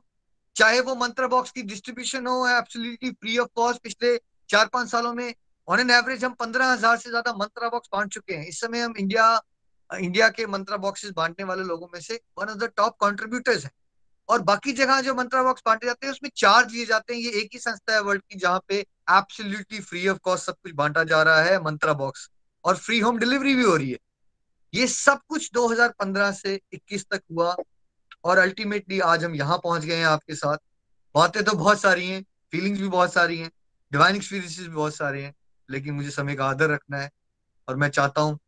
चाहे वो मंत्र बॉक्स की डिस्ट्रीब्यूशन हो एब्सोल्युटली फ्री ऑफ़ कॉस्ट पिछले चार पाँच सालों में ऑन एन एवरेज हम पंद्रह हज़ार से ज़्यादा मंत्रा बॉक्स बांट चुके हैं। इस समय हम इंडिया इंडिया के मंत्रा बॉक्सेस बांटने वाले लोगों में से one of the top contributors है। और बाकी जगह जो मंत्रा बॉक्स बांटे जाते हैं, उसमें चार्ज लिए जाते हैं। ये एक ही संस्था है वर्ल्ड की, जहाँ पे एब्सोल्युटली फ्री ऑफ़ कॉस्ट सब कुछ बांटा जा रहा है मंत्रा बॉक्स और फ्री होम डिलीवरी भी हो रही है। ये सब कुछ 2015 से 21 तक हुआ और अल्टीमेटली आज हम यहाँ पहुँच गए हैं आपके साथ। बातें तो बहुत सारी हैं फीलिंग्स भी बहुत सारी हैं डिवाइन एक्सपीरियंसेस भी बहुत सारे हैं, लेकिन मुझे समय का आदर रखना है और मैं चाहता हूँ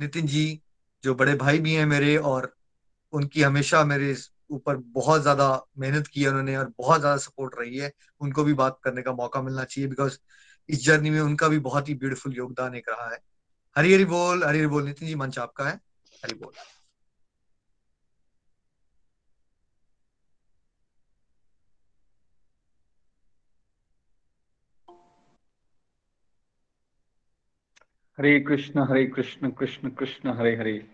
नितिन जी, जो बड़े भाई भी हैं मेरे और उनकी हमेशा मेरे ऊपर बहुत ज़्यादा मेहनत की है उन्होंने और बहुत ज़्यादा सपोर्ट रही है, उनको भी बात करने का मौका मिलना चाहिए बिकॉज़ इस जर्नी में उनका भी बहुत ही ब्यूटीफुल योगदान एक रहा है। हरी हरी बोल, हरी हरी बोल। नितिन जी, मंच आपका है। हरी बोल। Hare Krishna Hare Krishna Krishna Krishna, Hare Hare.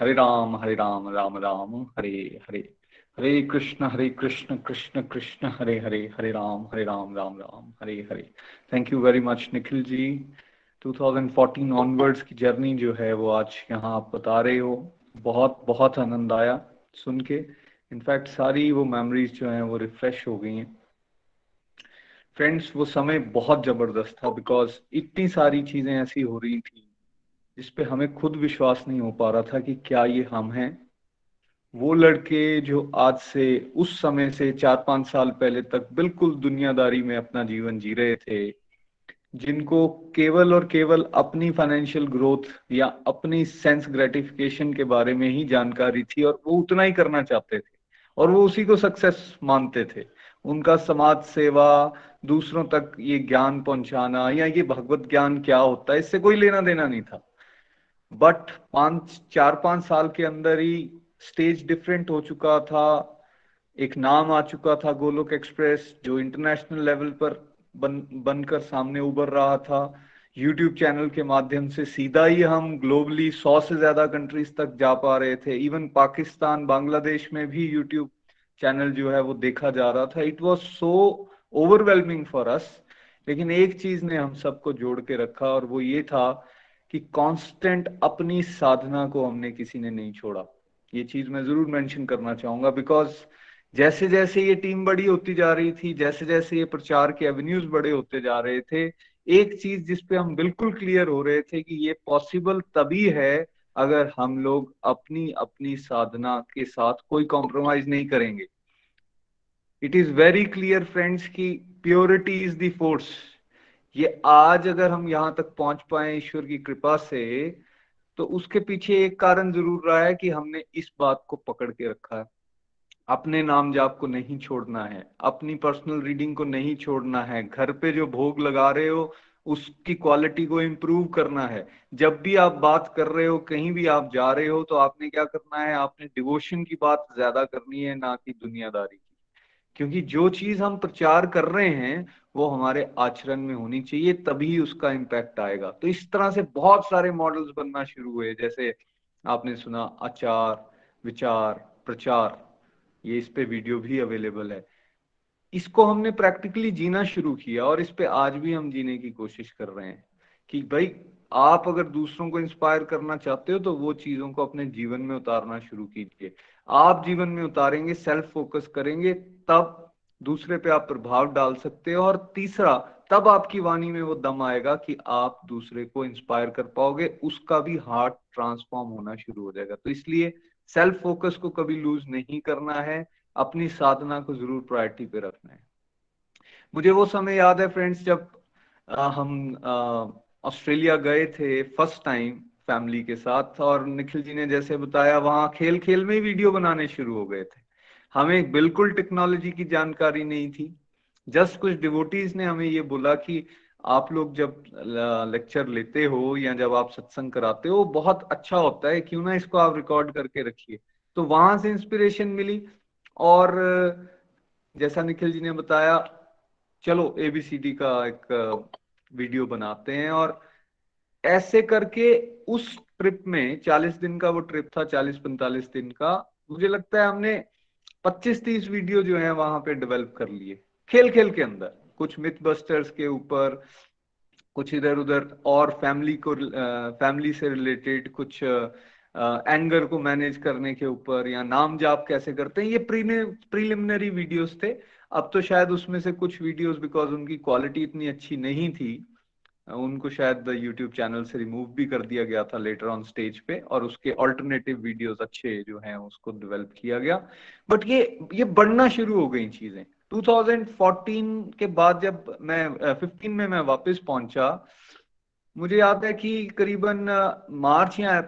Hare Ram Hare Ram Ram Ram, Hare Hare. Hare Krishna Hare Krishna Krishna Krishna, Hare Hare. Hare Ram Hare Ram Ram Ram, Hare Hare. Thank you very much Nikhil ji. 2014 onwards की journey जो है वो आज यहाँ आप बता रहे हो। बहुत बहुत आनंद आया सुन के। इनफैक्ट सारी वो मेमोरीज जो हैं वो रिफ्रेश हो गई हैं। फ्रेंड्स वो समय बहुत ज़बरदस्त था बिकॉज़ इतनी सारी चीज़ें ऐसी हो रही थी जिसपे हमें खुद विश्वास नहीं हो पा रहा था कि क्या ये हम हैं। वो लड़के जो आज से उस समय से चार पाँच साल पहले तक बिल्कुल दुनियादारी में अपना जीवन जी रहे थे जिनको केवल और केवल अपनी फाइनेंशियल ग्रोथ या अपनी सेंस ग्रेटिफिकेशन के बारे में ही जानकारी थी और वो उतना ही करना चाहते थे और वो उसी को सक्सेस मानते थे। उनका समाज सेवा, दूसरों तक ये ज्ञान पहुंचाना या ये भगवत ज्ञान क्या होता है, इससे कोई लेना देना नहीं था। बट पाँच, चार, पाँच साल के अंदर ही स्टेज डिफरेंट हो चुका था। एक नाम आ चुका था गोलोक एक्सप्रेस, जो इंटरनेशनल लेवल पर बन, बनकर सामने उभर रहा था। यूट्यूब चैनल के माध्यम से सीधा ही हम ग्लोबली सौ से ज़्यादा कंट्रीज़ तक जा पा रहे थे। इवन पाकिस्तान, बांग्लादेश में भी यूट्यूब चैनल जो है वो देखा जा रहा था। It was so overwhelming for us लेकिन एक चीज़ ने हम सबको जोड़ के रखा और वो ये था कि कांस्टेंट अपनी साधना को हमने किसी ने नहीं छोड़ा। ये चीज़ मैं ज़रूर मेंशन करना चाहूँगा बिकॉज़ जैसे जैसे ये टीम बड़ी होती जा रही थी जैसे जैसे ये प्रचार के एवेन्यूज बड़े होते जा रहे थे, एक चीज़ जिसपे हम बिल्कुल क्लियर हो रहे थे कि ये पॉसिबल तभी है अगर हम लोग अपनी अपनी साधना के साथ कोई कॉम्प्रोमाइज नहीं करेंगे। It is very clear friends की प्योरिटी इज़ द फोर्स ये आज अगर हम यहाँ तक पहुँच पाए ईश्वर की कृपा से तो उसके पीछे एक कारण ज़रूर रहा है कि हमने इस बात को पकड़ के रखा है। अपने नाम जाप को नहीं छोड़ना है, अपनी पर्सनल रीडिंग को नहीं छोड़ना है, घर पे जो भोग लगा रहे हो, उसकी क्वालिटी को इम्प्रूव करना है। जब भी आप बात कर रहे हो, कहीं भी आप जा रहे हो तो आपने क्या करना है, आपने डिवोशन की बात ज़्यादा करनी है, ना कि दुनियादारी की। क्योंकि जो चीज़ हम प्रचार कर रहे हैं, वो हमारे आचरण में होनी चाहिए, तभी उसका इम्पैक्ट आएगा। तो इस तरह से बहुत सारे मॉडल्स बनना शुरू हुए, जैसे आपने सुना, आचार, विचार, प्रचार। ये इस पे वीडियो भी अवेलेबल है। इसको हमने प्रैक्टिकली जीना शुरू किया और इस पे आज भी हम जीने की कोशिश कर रहे हैं कि भाई, आप अगर दूसरों को इंस्पायर करना चाहते हो तो वो चीज़ों को अपने जीवन में उतारना शुरू कीजिए। आप जीवन में उतारेंगे सेल्फ फोकस करेंगे, तब दूसरे पे आप प्रभाव डाल सकते हो और तीसरा, तब आपकी वाणी में वो दम आएगा कि आप दूसरे को इंस्पायर कर पाओगे, उसका भी हार्ट ट्रांसफॉर्म होना शुरू हो जाएगा। तो इसलिए सेल्फ फोकस को कभी लूज नहीं करना है अपनी साधना को ज़रूर प्रायोरिटी पे रखना है। मुझे वो समय याद है फ्रेंड्स जब आ, हम ऑस्ट्रेलिया गए थे फ़र्स्ट टाइम फैमिली के साथ और निखिल जी ने जैसे बताया वहाँ खेल खेल में वीडियो बनाने शुरू हो गए थे। हमें बिल्कुल टेक्नोलॉजी की जानकारी नहीं थी। जस्ट कुछ डिवोटीज ने हमें ये बोला कि आप लोग जब लेक्चर लेते हो या जब आप सत्संग कराते हो, बहुत अच्छा होता है, क्यों ना इसको आप रिकॉर्ड करके रखिए। तो वहाँ से इंस्पिरेशन मिली और, जैसा निखिल जी ने बताया, चलो एबीसीडी का एक वीडियो बनाते हैं और ऐसे करके उस ट्रिप में 40 दिन का वो ट्रिप था 40-45 दिन का, मुझे लगता है हमने 25-30 वीडियो जो है वहाँ पे डेवलप कर लिए खेल खेल के अंदर। कुछ मिथ बस्टर्स के ऊपर, कुछ इधर उधर और फैमिली को फैमिली से रिलेटेड कुछ एंगर को मैनेज करने के ऊपर या नाम जाप कैसे करते हैं, ये प्रीलिमिनरी वीडियोस थे। अब तो शायद उसमें से कुछ वीडियोस बिकॉज़ उनकी क्वालिटी इतनी अच्छी नहीं थी, उनको शायद यूट्यूब चैनल से रिमूव भी कर दिया गया था लेटर ऑन स्टेज पे और उसके ऑल्टरनेटिव वीडियोस अच्छे जो हैं उसको डेवलप किया गया। बट ये ये बढ़ना शुरू हो गई चीज़ें। 2014 के बाद जब मैं 15 में मैं वापस पहुँचा, मुझे याद है कि करीबन मार्च या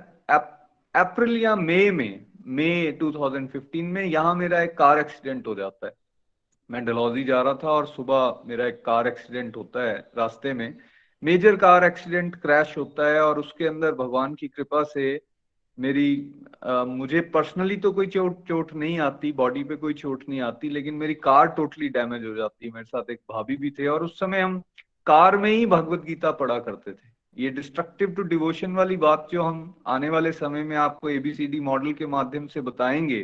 अप्रैल या मई में, मई 2015 में यहाँ मेरा एक कार एक्सीडेंट हो जाता है। मैं डलहौजी जा रहा था और सुबह मेरा एक कार एक्सीडेंट होता है रास्ते में। मेजर कार एक्सीडेंट क्रैश होता है और उसके अंदर भगवान की कृपा से मेरी आ, मुझे पर्सनली तो कोई चोट चोट नहीं आती बॉडी पे कोई चोट नहीं आती लेकिन मेरी कार टोटली डैमेज हो जाती है। मेरे साथ एक भाभी भी थे और उस समय हम कार में ही भगवत गीता पढ़ा करते थे। ये डिस्ट्रक्टिव टू डिवोशन वाली बात जो हम आने वाले समय में आपको एबीसीडी मॉडल के माध्यम से बताएँगे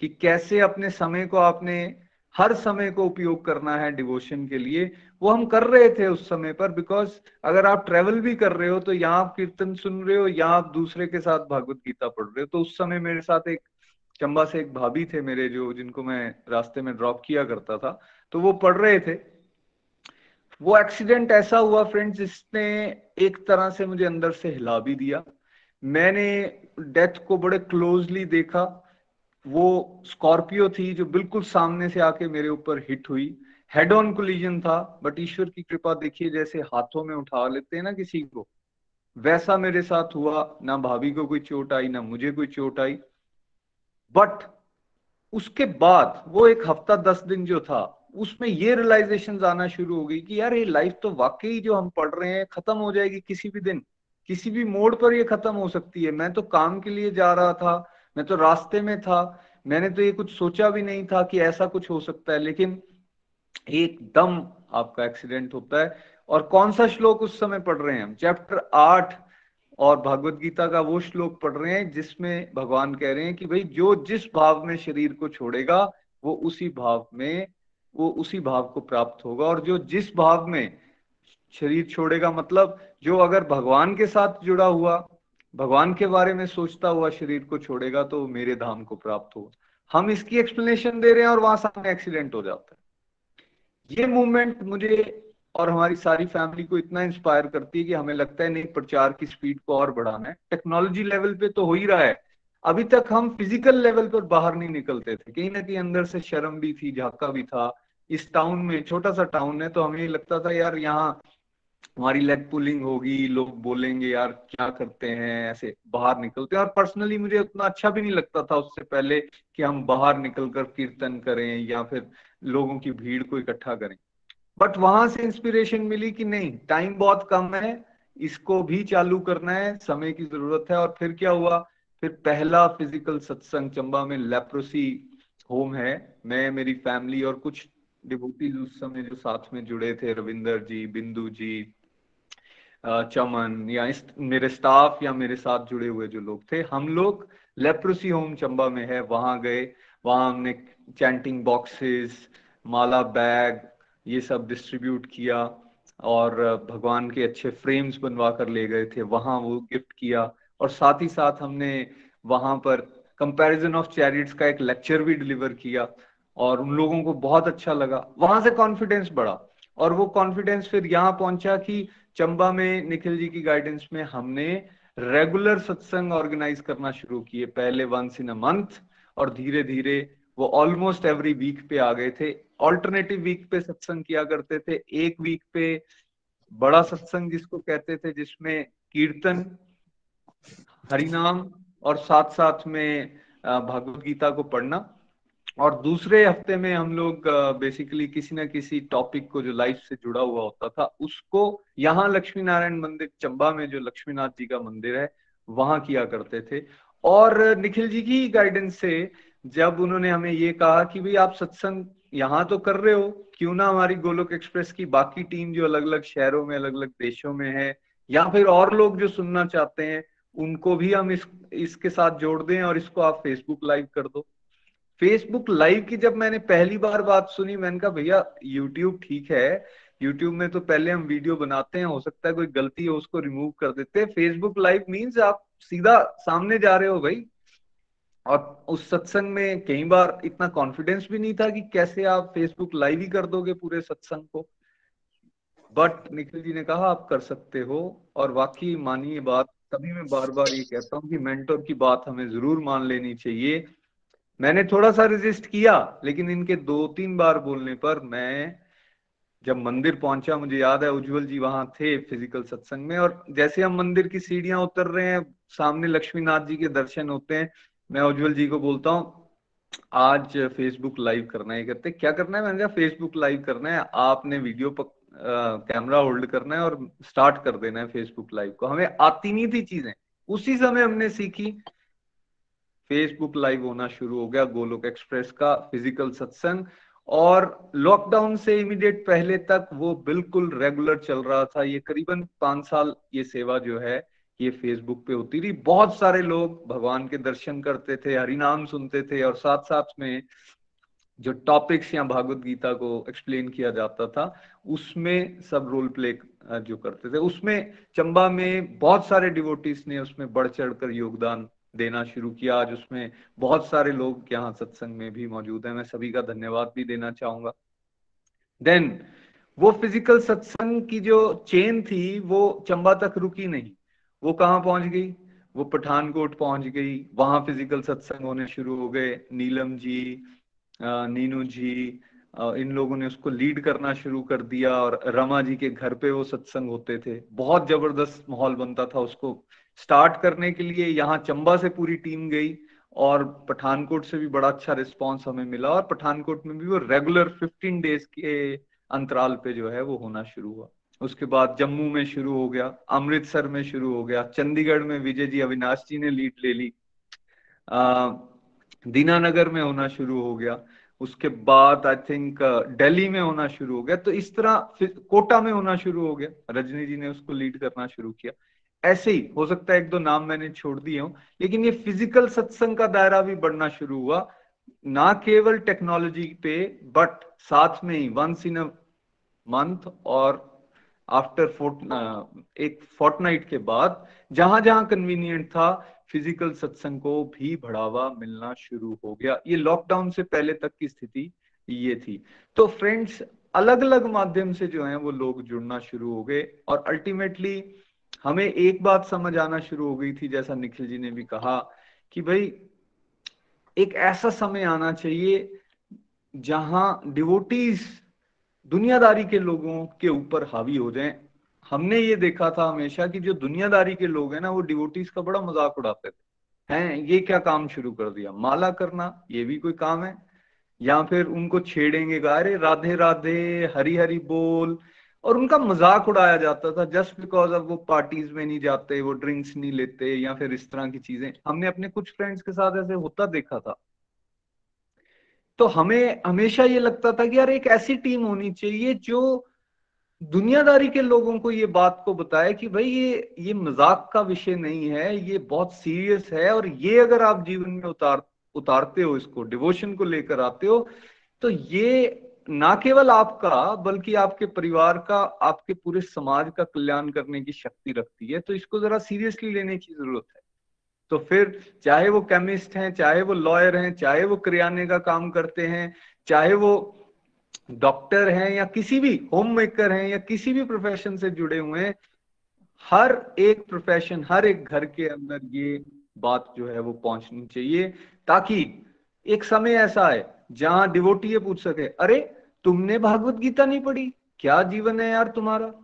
कि कैसे अपने समय को आपने हर समय को उपयोग करना है डिवोशन के लिए। वो हम कर रहे थे उस समय पर बिकॉज़ अगर आप ट्रेवल भी कर रहे हो तो यहाँ आप कीर्तन सुन रहे हो या आप दूसरे के साथ भागवत गीता पढ़ रहे हो। तो उस समय मेरे साथ एक चंबा से एक भाभी थे मेरे जो, जिनको मैं रास्ते में ड्रॉप किया करता था तो वो पढ़ रहे थे। वो एक्सीडेंट ऐसा हुआ फ्रेंड्स जिसने एक तरह से मुझे अंदर से हिला भी दिया। मैंने डेथ को बड़े क्लोजली देखा। वो स्कॉर्पियो थी जो बिल्कुल सामने से आके मेरे ऊपर हिट हुई। हेड ऑन कोलिजन था बट ईश्वर की कृपा देखिए, जैसे हाथों में उठा लेते हैं ना किसी को, वैसा मेरे साथ हुआ। ना भाभी को कोई चोट आई, ना मुझे कोई चोट आई। बट उसके बाद, वो एक हफ़्ता दस दिन जो था, उसमें ये रियलाइजेशन आना शुरू हो गई कि यार, ये लाइफ तो वाकई जो हम पढ़ रहे हैं, खत्म हो जाएगी किसी भी दिन। किसी भी मोड पर ये खत्म हो सकती है। मैं तो काम के लिए जा रहा था मैं तो रास्ते में था, मैंने तो ये कुछ सोचा भी नहीं था कि ऐसा कुछ हो सकता है, लेकिन एकदम आपका एक्सीडेंट होता है। और कौन सा श्लोक उस समय पढ़ रहे हैं हम? चैप्टर आठ और भगवत गीता का वो श्लोक पढ़ रहे हैं, जिसमें भगवान कह रहे हैं कि भाई, जो जिस भाव में शरीर को छोड़ेगा, वो उसी भाव में, वो उसी भाव को प्राप्त होगा। और जो जिस भाव में शरीर छोड़ेगा मतलब जो अगर भगवान के साथ जुड़ा हुआ भगवान के बारे में सोचता हुआ शरीर को छोड़ेगा तो मेरे धाम को प्राप्त होगा। हम इसकी एक्सप्लेनेशन दे रहे हैं और वहाँ सामने एक्सीडेंट हो जाता है। ये मूवमेंट मुझे और हमारी सारी फैमिली को इतना इंस्पायर करती है कि हमें लगता है, नहीं, प्रचार की स्पीड को और बढ़ाना है। टेक्नोलॉजी लेवल पे तो हो ही रहा है। अभी तक हम फ़िज़िकल लेवल पर बाहर नहीं निकलते थे। कहीं ना कहीं अंदर से शर्म भी थी, झाका भी था। इस टाउन में, छोटा सा टाउन है तो हमें लगता था, यार, यहाँ हमारी लेग पुलिंग होगी, लोग बोलेंगे, यार, क्या करते हैं? ऐसे बाहर निकलते हैं। और पर्सनली मुझे उतना अच्छा भी नहीं लगता था उससे पहले कि हम बाहर निकल कर कीर्तन करें या फिर लोगों की भीड़ को इकट्ठा करें। बट वहाँ से इंस्पिरेशन मिली कि नहीं टाइम बहुत कम है, इसको भी चालू करना है, समय की ज़रूरत है। और फिर क्या हुआ? फिर पहला फ़िज़िकल सत्संग चंबा में लेप्रोसी होम है। मैं, मेरी फैमिली और कुछ डिबूटीज उस समय जो साथ में जुड़े थे, रविंदर जी, बिंदु जी चमन, या इस, मेरे स्टाफ या मेरे साथ जुड़े हुए जो लोग थे, हम लोग लेप्रोसी होम चंबा में है, वहाँ गए, वहाँ हमने चैंटिंग बॉक्सेस माला बैग ये सब डिस्ट्रीब्यूट किया और भगवान के अच्छे फ्रेम्स बनवा कर ले गए थे, वहाँ वो गिफ्ट किया और साथ ही साथ हमने वहाँ पर कंपैरिजन ऑफ़ चैरिट्स का एक लेक्चर भी डिलीवर किया। और उन लोगों को बहुत अच्छा लगा। वहाँ से कॉन्फिडेंस बढ़ा और वो कॉन्फिडेंस फिर यहाँ पहुँचा कि चंबा में निखिल जी की गाइडेंस में हमने रेगुलर सत्संग ऑर्गेनाइज करना शुरू किए। पहले वंस इन अ मंथ और धीरे धीरे वो ऑलमोस्ट एवरी वीक पे आ गए थे। ऑल्टरनेटिव वीक पे सत्संग किया करते थे। एक वीक पे बड़ा सत्संग जिसको कहते थे, जिसमें कीर्तन, हरिनाम और साथ साथ में भगवत गीता को पढ़ना। और दूसरे हफ़्ते में हम लोग बेसिकली किसी ना किसी टॉपिक को जो लाइफ से जुड़ा हुआ होता था, उसको यहाँ लक्ष्मी नारायण मंदिर, चंबा में जो लक्ष्मीनाथ जी का मंदिर है, वहाँ किया करते थे। और निखिल जी की गाइडेंस से जब उन्होंने हमें ये कहा कि भाई आप सत्संग यहाँ तो कर रहे हो, क्यों ना हमारी गोलोक एक्सप्रेस की बाकी टीम जो अलग अलग शहरों में अलग अलग देशों में है, या फिर और लोग जो सुनना चाहते हैं, उनको भी हम इस, इसके साथ जोड़ दें और इसको आप फेसबुक लाइव कर दो। फेसबुक लाइव की जब मैंने पहली बार बात सुनी, मैंने कहा, भैया यूट्यूब ठीक है। यूट्यूब में तो पहले हम वीडियो बनाते हैं, हो सकता है कोई गलती हो, उसको रिमूव कर देते हैं। फेसबुक लाइव मीन्स आप सीधा सामने जा रहे हो भाई। और उस सत्संग में कई बार इतना कॉन्फिडेंस भी नहीं था कि कैसे आप फेसबुक लाइव ही कर दोगे पूरे सत्संग को। बट निखिल जी ने कहा, आप कर सकते हो। और वाकई मानिए बात, तभी मैं बार बार ये कहता हूँ कि मेंटोर की बात हमें ज़रूर मान लेनी चाहिए। मैंने थोड़ा सा रेजिस्ट किया, लेकिन इनके दो तीन बार बोलने पर मैं जब मंदिर पहुँचा, मुझे याद है, उज्जवल जी वहाँ थे फ़िज़िकल सत्संग में, और जैसे हम मंदिर की सीढ़ियाँ उतर रहे हैं, सामने लक्ष्मीनाथ जी के दर्शन होते हैं, मैं उज्जवल जी को बोलता हूँ, आज फेसबुक लाइव करना है। करते क्या करना है? मैंने कहा फेसबुक लाइव करना है, आपने वीडियो पर कैमरा होल्ड करना है और स्टार्ट कर देना है फेसबुक लाइव को। हमें आती नहीं थी चीज़ें, उसी समय हमने सीखी फेसबुक लाइव होना शुरू हो गया गोलोक एक्सप्रेस का फ़िज़िकल सत्संग। और लॉकडाउन से इमीडिएट पहले तक वो बिल्कुल रेगुलर चल रहा था। ये करीबन पाँच साल ये सेवा जो है, ये फेसबुक पे होती रही। बहुत सारे लोग भगवान के दर्शन करते थे, हरिनाम सुनते थे और साथ साथ में जो टॉपिक्स या भागवत गीता को एक्सप्लेन किया जाता था, उसमें सब रोल प्ले जो करते थे। उसमें चंबा में बहुत सारे डिवोटीज ने उसमें बढ़ चढ़ कर योगदान देना शुरू किया। आज उसमें बहुत सारे लोग यहाँ सत्संग में भी मौजूद हैं। मैं सभी का धन्यवाद भी देना चाहूँगा। देन वो फ़िज़िकल सत्संग की जो चेन थी, वो चंबा तक रुकी नहीं। वो कहाँ पहुँच गई? वो पठानकोट पहुँच गई। वहाँ फ़िज़िकल सत्संग होने शुरू हो गए। नीलम जी नीनू जी इन लोगों ने उसको लीड करना शुरू कर दिया और रमा जी के घर पे वो सत्संग होते थे। बहुत ज़बरदस्त माहौल बनता था उसको। स्टार्ट करने के लिए यहाँ चंबा से पूरी टीम गई और पठानकोट से भी बड़ा अच्छा रिस्पांस हमें मिला और पठानकोट में भी वो रेगुलर 15 डेज़ के अंतराल पे जो है वो होना शुरू हुआ। उसके बाद जम्मू में शुरू हो गया, अमृतसर में शुरू हो गया, चंडीगढ़ में विजय जी, अविनाश जी ने लीड ले ली। दीनानगर में होना शुरू हो गया। उसके बाद आई थिंक दिल्ली में होना शुरू हो गया। तो इस तरह कोटा में होना शुरू हो गया। रजनी जी ने उसको लीड करना शुरू किया। ऐसे ही, हो सकता है एक दो नाम मैंने छोड़ दिए हो, लेकिन ये फ़िज़िकल सत्संग का दायरा भी बढ़ना शुरू हुआ। ना केवल टेक्नोलॉजी पे बट साथ में ही वंस इन अ मंथ और आफ्टर फोर्ट एक फोर्टनाइट के बाद जहाँ जहाँ कन्वीनियंट था फ़िज़िकल सत्संग को भी बढ़ावा मिलना शुरू हो गया। ये लॉकडाउन से पहले तक की स्थिति ये थी। तो फ्रेंड्स अलग अलग माध्यम से जो है वो लोग जुड़ना शुरू हो गए और अल्टीमेटली हमें एक बात समझ आना शुरू हो गई थी, जैसा निखिल जी ने भी कहा, कि भाई, एक ऐसा समय आना चाहिए जहाँ डिवोटीज दुनियादारी के लोगों के ऊपर हावी हो जाएँ। हमने ये देखा था हमेशा कि जो दुनियादारी के लोग हैं ना, वो डिवोटीज का बड़ा मज़ाक उड़ाते थे। हैं, ये क्या काम शुरू कर दिया? माला करना, ये भी कोई काम है? या फिर उनको छेड़ेंगे, अरे राधे राधे हरी हरी बोल और उनका मज़ाक उड़ाया जाता था जस्ट बिकॉज़ अब वो पार्टीज़ में नहीं जाते, वो ड्रिंक्स नहीं लेते या फिर इस तरह की चीज़ें। हमने अपने कुछ फ्रेंड्स के साथ ऐसे होता देखा था। तो हमें, हमेशा ये लगता था कि यार एक ऐसी टीम होनी चाहिए जो दुनियादारी के लोगों को ये बात को बताए कि भाई ये ये मज़ाक का विषय नहीं है, ये बहुत सीरियस है और ये अगर आप जीवन में उतार, उतारते हो इसको डिवोशन को लेकर आते हो तो ये ना केवल आपका, बल्कि आपके परिवार का, आपके पूरे समाज का कल्याण करने की शक्ति रखती है तो इसको जरा सीरियसली लेने की ज़रूरत है। तो फिर, चाहे वो केमिस्ट हैं, चाहे वो लॉयर हैं, चाहे वो किराने का काम करते हैं, चाहे वो डॉक्टर हैं, या किसी भी होम मेकर हैं, या किसी भी प्रोफेशन से जुड़े हुए हैं, हर एक प्रोफेशन, हर एक घर के अंदर ये बात जो है वो पहुंचनी चाहिए, ताकि एक समय ऐसा है जहाँ डिवोटी ये पूछ सके, अरे, तुमने भागवत गीता नहीं पढ़ी? क्या जीवन है यार तुम्हारा?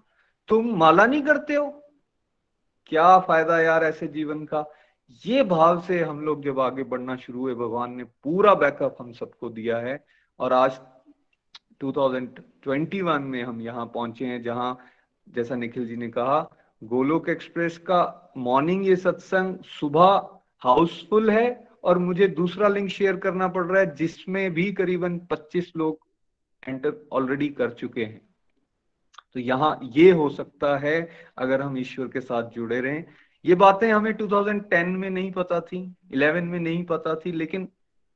तुम माला नहीं करते हो? क्या फ़ायदा यार ऐसे जीवन का? ये भाव से हम लोग जब आगे बढ़ना शुरू हुए, भगवान ने पूरा बैकअप हम सबको दिया है। और आज 2021 में हम यहाँ पहुँचे हैं, जहाँ जैसा निखिल जी ने कहा, गोलोक एक्सप्रेस का मॉर्निंग ये सत्संग सुबह हाउसफुल है और मुझे दूसरा लिंक शेयर करना पड़ रहा है, जिसमें भी करीबन 25 लोग एंटर ऑलरेडी कर चुके हैं। तो यहाँ ये हो सकता है, अगर हम ईश्वर के साथ जुड़े रहें। ये बातें हमें 2010 में नहीं पता थी 11 में नहीं पता थी, लेकिन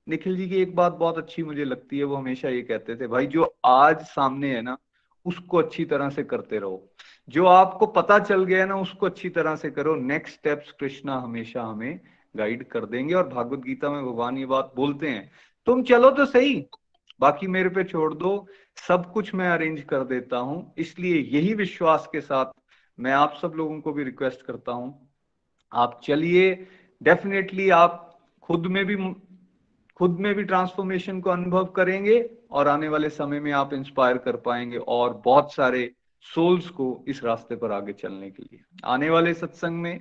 निखिल जी की एक बात बहुत अच्छी मुझे लगती है, वो हमेशा ये कहते थे, भाई, जो आज सामने है ना, उसको अच्छी तरह से करते रहो। जो आपको पता चल गया है ना, उसको अच्छी तरह से करो। नेक्स्ट स्टेप्स कृष्णा हमेशा हमें गाइड कर देंगे और भागवत गीता में भगवान ये बात बोलते हैं। तुम चलो तो सही, बाकी मेरे पे छोड़ दो, सब कुछ मैं अरेंज कर देता हूँ। इसलिए यही विश्वास के साथ मैं आप सब लोगों को भी रिक्वेस्ट करता हूँ। आप चलिए डेफिनेटली आप खुद में भी, खुद में भी ट्रांसफॉर्मेशन को अनुभव करेंगे और आने वाले समय में आप इंस्पायर कर पाएँगे और बहुत सारे सोल्स को इस रास्ते पर आगे चलने के लिए। आने वाले सत्संग में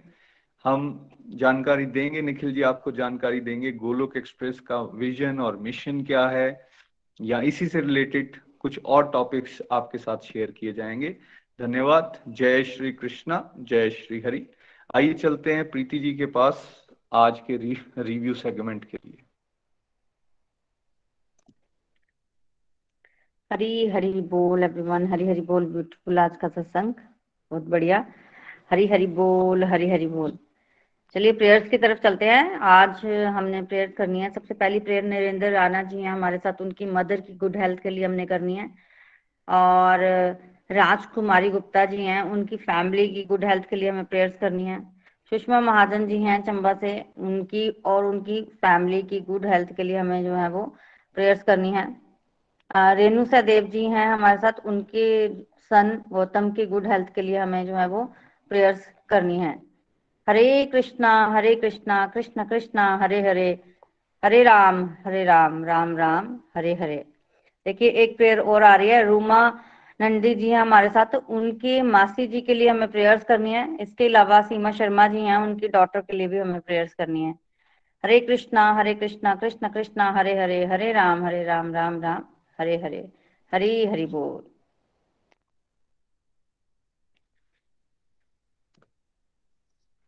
हम जानकारी देंगे निखिल जी आपको जानकारी देंगे गोलोक एक्सप्रेस का विजन और मिशन क्या है या इसी से रिलेटेड कुछ और टॉपिक्स आपके साथ शेयर किए जाएँगे। धन्यवाद। जय श्री कृष्णा जय श्री हरि। आइए चलते हैं प्रीति जी के पास आज के री, रिव्यू सेगमेंट के लिए। हरी हरी बोल एवरीवन हरी हरी बोल ब्यूटीफुल आज का सत्संग। बहुत बढ़िया। हरी हरी बोल हरी हरी बोल। चलिए प्रेयर्स की तरफ़ चलते हैं। आज हमने प्रेयर करनी है। सबसे पहली प्रेयर नरेंद्र राणा जी हैं। हमारे साथ उनकी मदर की गुड हेल्थ के लिए हमने करनी है। और राजकुमारी गुप्ता जी हैं। उनकी फैमिली की गुड हेल्थ के लिए हमें प्रेयर्स करनी है। सुषमा महाजन जी हैं चंबा से। उनकी और उनकी फैमिली की गुड हेल्थ के लिए हमें जो है वो प्रेयर्स करनी है। रेणु सहदेव जी हैं हमारे साथ। उनके सन गौतम की गुड हेल्थ के लिए हमें जो है वो प्रेयर्स करनी है। हरे कृष्णा हरे कृष्णा, कृष्ण कृष्णा, हरे हरे हरे राम हरे राम राम राम, हरे हरे। देखिए, एक प्रेयर और आ रही है। रूमा नंदी जी हैं हमारे साथ। उनके मासी जी के लिए हमें प्रेयर्स करनी है। इसके अलावा सीमा शर्मा जी हैं। उनकी डॉटर के लिए भी हमें प्रेयर्स करनी है। हरे कृष्णा हरे कृष्णा, कृष्ण कृष्णा, हरे हरे हरे राम हरे राम राम राम, हरे हरे, हरी हरि बोल।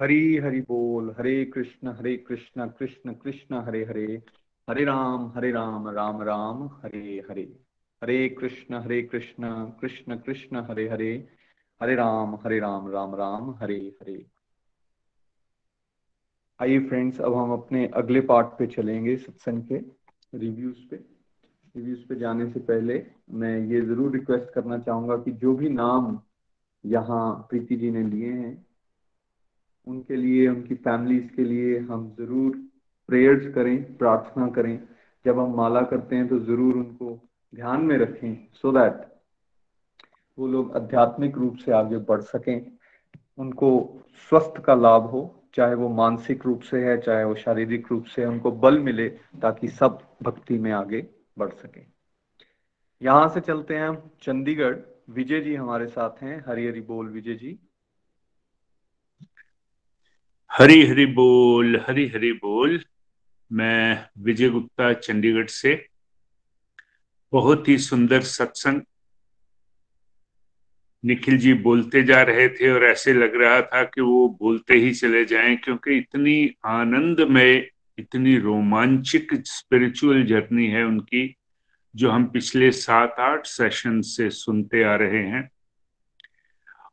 हरी हरि बोल, हरे कृष्ण हरे कृष्ण कृष्ण कृष्ण, हरे हरे। हरे राम हरे राम राम राम, हरे हरे। हरे कृष्ण हरे कृष्ण कृष्ण कृष्ण, हरे हरे। हरे राम हरे राम राम राम, हरे हरे। आइए फ्रेंड्स, अब हम अपने अगले पार्ट पे चलेंगे सत्संग के रिव्यूज़ पे। रिव्यूज़ पे जाने से पहले मैं ये ज़रूर रिक्वेस्ट करना चाहूँगा कि जो भी नाम यहाँ प्रीति जी ने लिए हैं उनके लिए, उनकी फैमिलीज़ के लिए हम ज़रूर प्रेयर्स करें, प्रार्थना करें। जब हम माला करते हैं तो ज़रूर उनको ध्यान में रखें सो so दैट वो लोग आध्यात्मिक रूप से आगे बढ़ सकें। उनको स्वस्थ का लाभ हो, चाहे वो मानसिक रूप से है, चाहे वो शारीरिक रूप से है, उनको बल मिले ताकि सब भक्ति में आगे बढ़ सके। यहाँ से चलते हैं हम चंडीगढ़। विजय जी हमारे साथ हैं। हरी हरी बोल, विजय जी। हरी हरी बोल, हरी हरी बोल। मैं विजय गुप्ता, चंडीगढ़ से। बहुत ही सुंदर सत्संग निखिल जी बोलते जा रहे थे और ऐसे लग रहा था कि वो बोलते ही चले जाएँ क्योंकि इतनी आनंद में इतनी रोमांचिक स्पिरिचुअल जर्नी है उनकी, जो हम पिछले सात आठ सेशन से सुनते आ रहे हैं।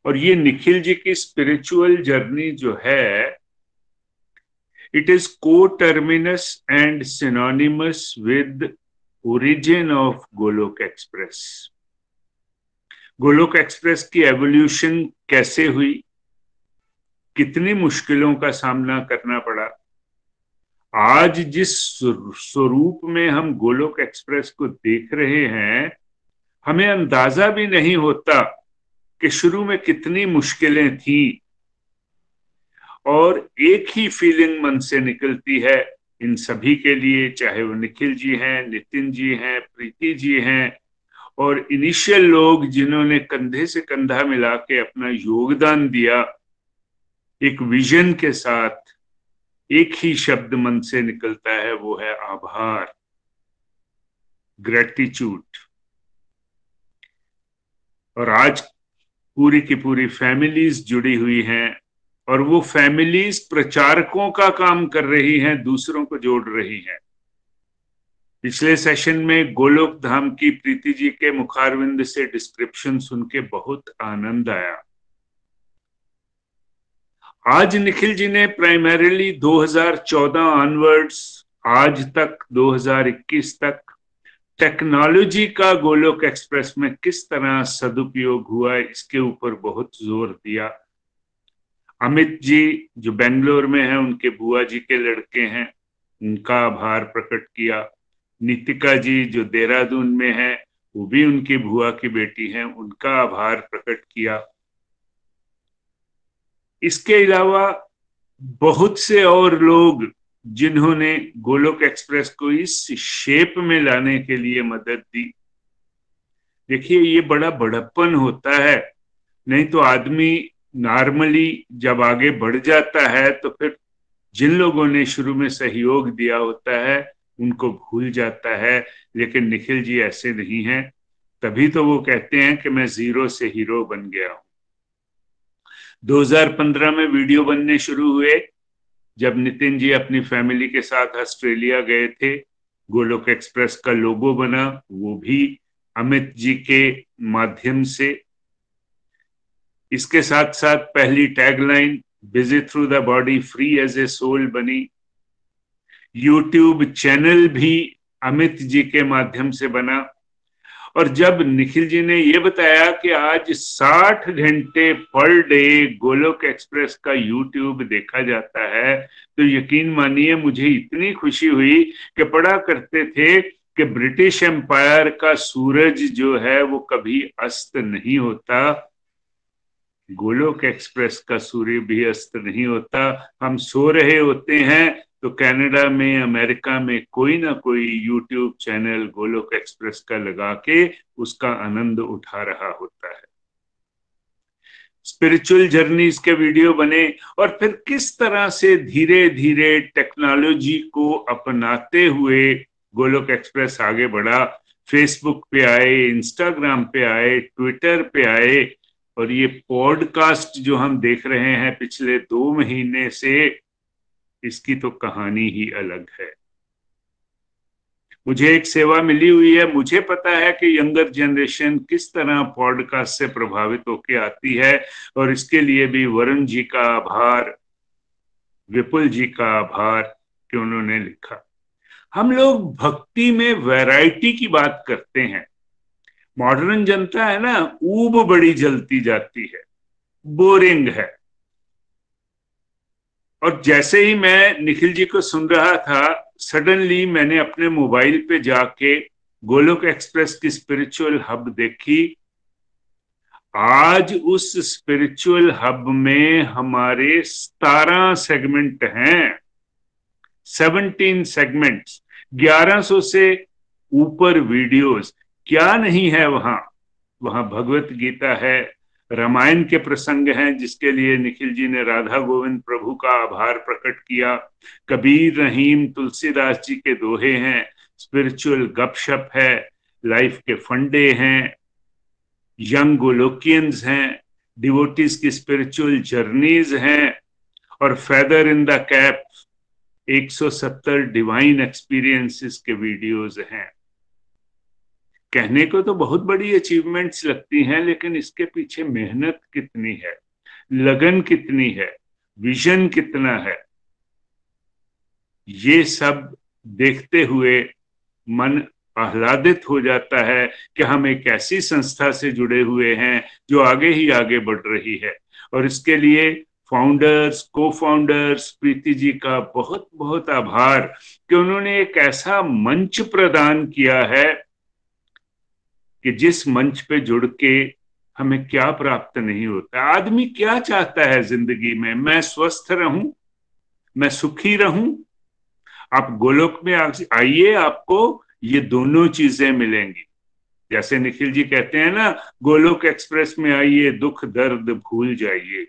और ये निखिल जी की स्पिरिचुअल जर्नी जो है It is coterminous and synonymous with origin of Golok Express. Golok express की एवोल्यूशन कैसे हुई? कितनी मुश्किलों का सामना करना पड़ा? आज जिस स्वरूप में हम गोलोक एक्सप्रेस को देख रहे हैं, हमें अंदाज़ा भी नहीं होता कि शुरू में कितनी मुश्किलें थी। और एक ही फीलिंग मन से निकलती है। इन सभी के लिए, चाहे वो निखिल जी हैं, नितिन जी हैं, प्रीति जी हैं, और इनिशियल लोग जिन्होंने कंधे से कंधा मिला के अपना योगदान दिया, एक विजन के साथ एक ही शब्द मन से निकलता है, वो है आभार ग्रेटिट्यूड और आज पूरी की पूरी फैमिलीज़ जुड़ी हुई हैं। और वो फैमिलीज़ प्रचारकों का काम कर रही हैं, दूसरों को जोड़ रही हैं। पिछले सेशन में गोलोक धाम की प्रीति जी के मुखारविंद से डिस्क्रिप्शन सुन के बहुत आनंद आया। आज निखिल जी ने प्राइमरीली 2014 ऑनवर्ड्स आज तक 2021 तक टेक्नोलॉजी का गोलोक एक्सप्रेस में किस तरह सदुपयोग हुआ, इसके ऊपर बहुत ज़ोर दिया। अमित जी, जो बेंगलोर में है, उनके बुआ जी के लड़के हैं, उनका आभार प्रकट किया। नितिका जी, जो देहरादून में है, वो भी उनकी बुआ की बेटी हैं, उनका आभार प्रकट किया। इसके अलावा बहुत से और लोग, जिन्होंने गोलोक एक्सप्रेस को इस शेप में लाने के लिए मदद दी। देखिए, ये बड़ा बड़प्पन होता है, नहीं तो आदमी नॉर्मली जब आगे बढ़ जाता है तो फिर जिन लोगों ने शुरू में सहयोग दिया होता है, उनको भूल जाता है। लेकिन निखिल जी ऐसे नहीं है। तभी तो वो कहते हैं कि मैं ज़ीरो से हीरो बन गया हूँ। 2015 में वीडियो बनने शुरू हुए। जब नितिन जी अपनी फैमिली के साथ ऑस्ट्रेलिया गए थे, गोलोक एक्सप्रेस का लोगो बना, वो भी अमित जी के माध्यम से। इसके साथ साथ पहली tagline busy through the body free as a soul बनी। यूट्यूब चैनल भी अमित जी के माध्यम से बना। और जब निखिल जी ने यह बताया कि आज 60 घंटे पर डे गोलोक एक्सप्रेस का यूट्यूब देखा जाता है तो यकीन मानिए, मुझे इतनी खुशी हुई कि पढ़ा करते थे कि ब्रिटिश एम्पायर का सूरज जो है, वो कभी अस्त नहीं होता। गोलोक एक्सप्रेस का सूर्य भी अस्त नहीं होता। हम सो रहे होते हैं तो कनाडा में, अमेरिका में कोई ना कोई यूट्यूब चैनल गोलोक एक्सप्रेस का लगा के उसका आनंद उठा रहा होता है। स्पिरिचुअल जर्नीज के वीडियो बने और फिर किस तरह से धीरे धीरे टेक्नोलॉजी को अपनाते हुए गोलोक एक्सप्रेस आगे बढ़ा। फेसबुक पे आए इंस्टाग्राम पे आए ट्विटर पे आए और ये पॉडकास्ट जो हम देख रहे हैं पिछले दो महीने से, इसकी तो कहानी ही अलग है। मुझे एक सेवा मिली हुई है। मुझे पता है कि यंगर जनरेशन किस तरह पॉडकास्ट से प्रभावित होकर आती है और इसके लिए भी वरुण जी का आभार, विपुल जी का आभार कि उन्होंने लिखा। हम लोग भक्ति में वैरायटी की बात करते हैं। मॉडर्न जनता है ना, ऊब बड़ी जलती जाती है, बोरिंग है। और जैसे ही मैं निखिल जी को सुन रहा था, सडनली मैंने अपने मोबाइल पे जाके गोलोक एक्सप्रेस की स्पिरिचुअल हब देखी। आज उस स्पिरिचुअल हब में हमारे सतारह सेगमेंट हैं। सेवनटीन सेगमेंट्स, ग्यारह सौ से ऊपर वीडियोस। क्या नहीं है वहाँ? वहाँ भगवत गीता है, रामायण के प्रसंग हैं जिसके लिए निखिल जी ने राधा गोविंद प्रभु का आभार प्रकट किया। कबीर रहीम तुलसीदास जी के दोहे हैं स्पिरिचुअल गपशप है लाइफ के फंडे हैं यंग गोलोकियंस हैं डिवोटीज की स्पिरिचुअल जर्नीज हैं और feather in the cap 170 divine experiences के वीडियोस हैं। कहने को तो बहुत बड़ी अचीवमेंट्स लगती हैं, लेकिन इसके पीछे मेहनत कितनी है, लगन कितनी है विजन कितना है, ये सब देखते हुए मन आह्लादित हो जाता है कि हम एक ऐसी संस्था से जुड़े हुए हैं जो आगे ही आगे बढ़ रही है। और इसके लिए फाउंडर्स को फाउंडर्स प्रीति जी का बहुत बहुत आभार कि उन्होंने एक ऐसा मंच प्रदान किया है कि जिस मंच पे जुड़ के हमें क्या प्राप्त नहीं होता। आदमी क्या चाहता है ज़िंदगी में? मैं स्वस्थ रहूँ? मैं सुखी रहूँ? आप गोलोक में आइए, आपको ये दोनों चीज़ें मिलेंगी। जैसे निखिल जी कहते हैं ना, गोलोक एक्सप्रेस में आइए, दुख दर्द भूल जाइए।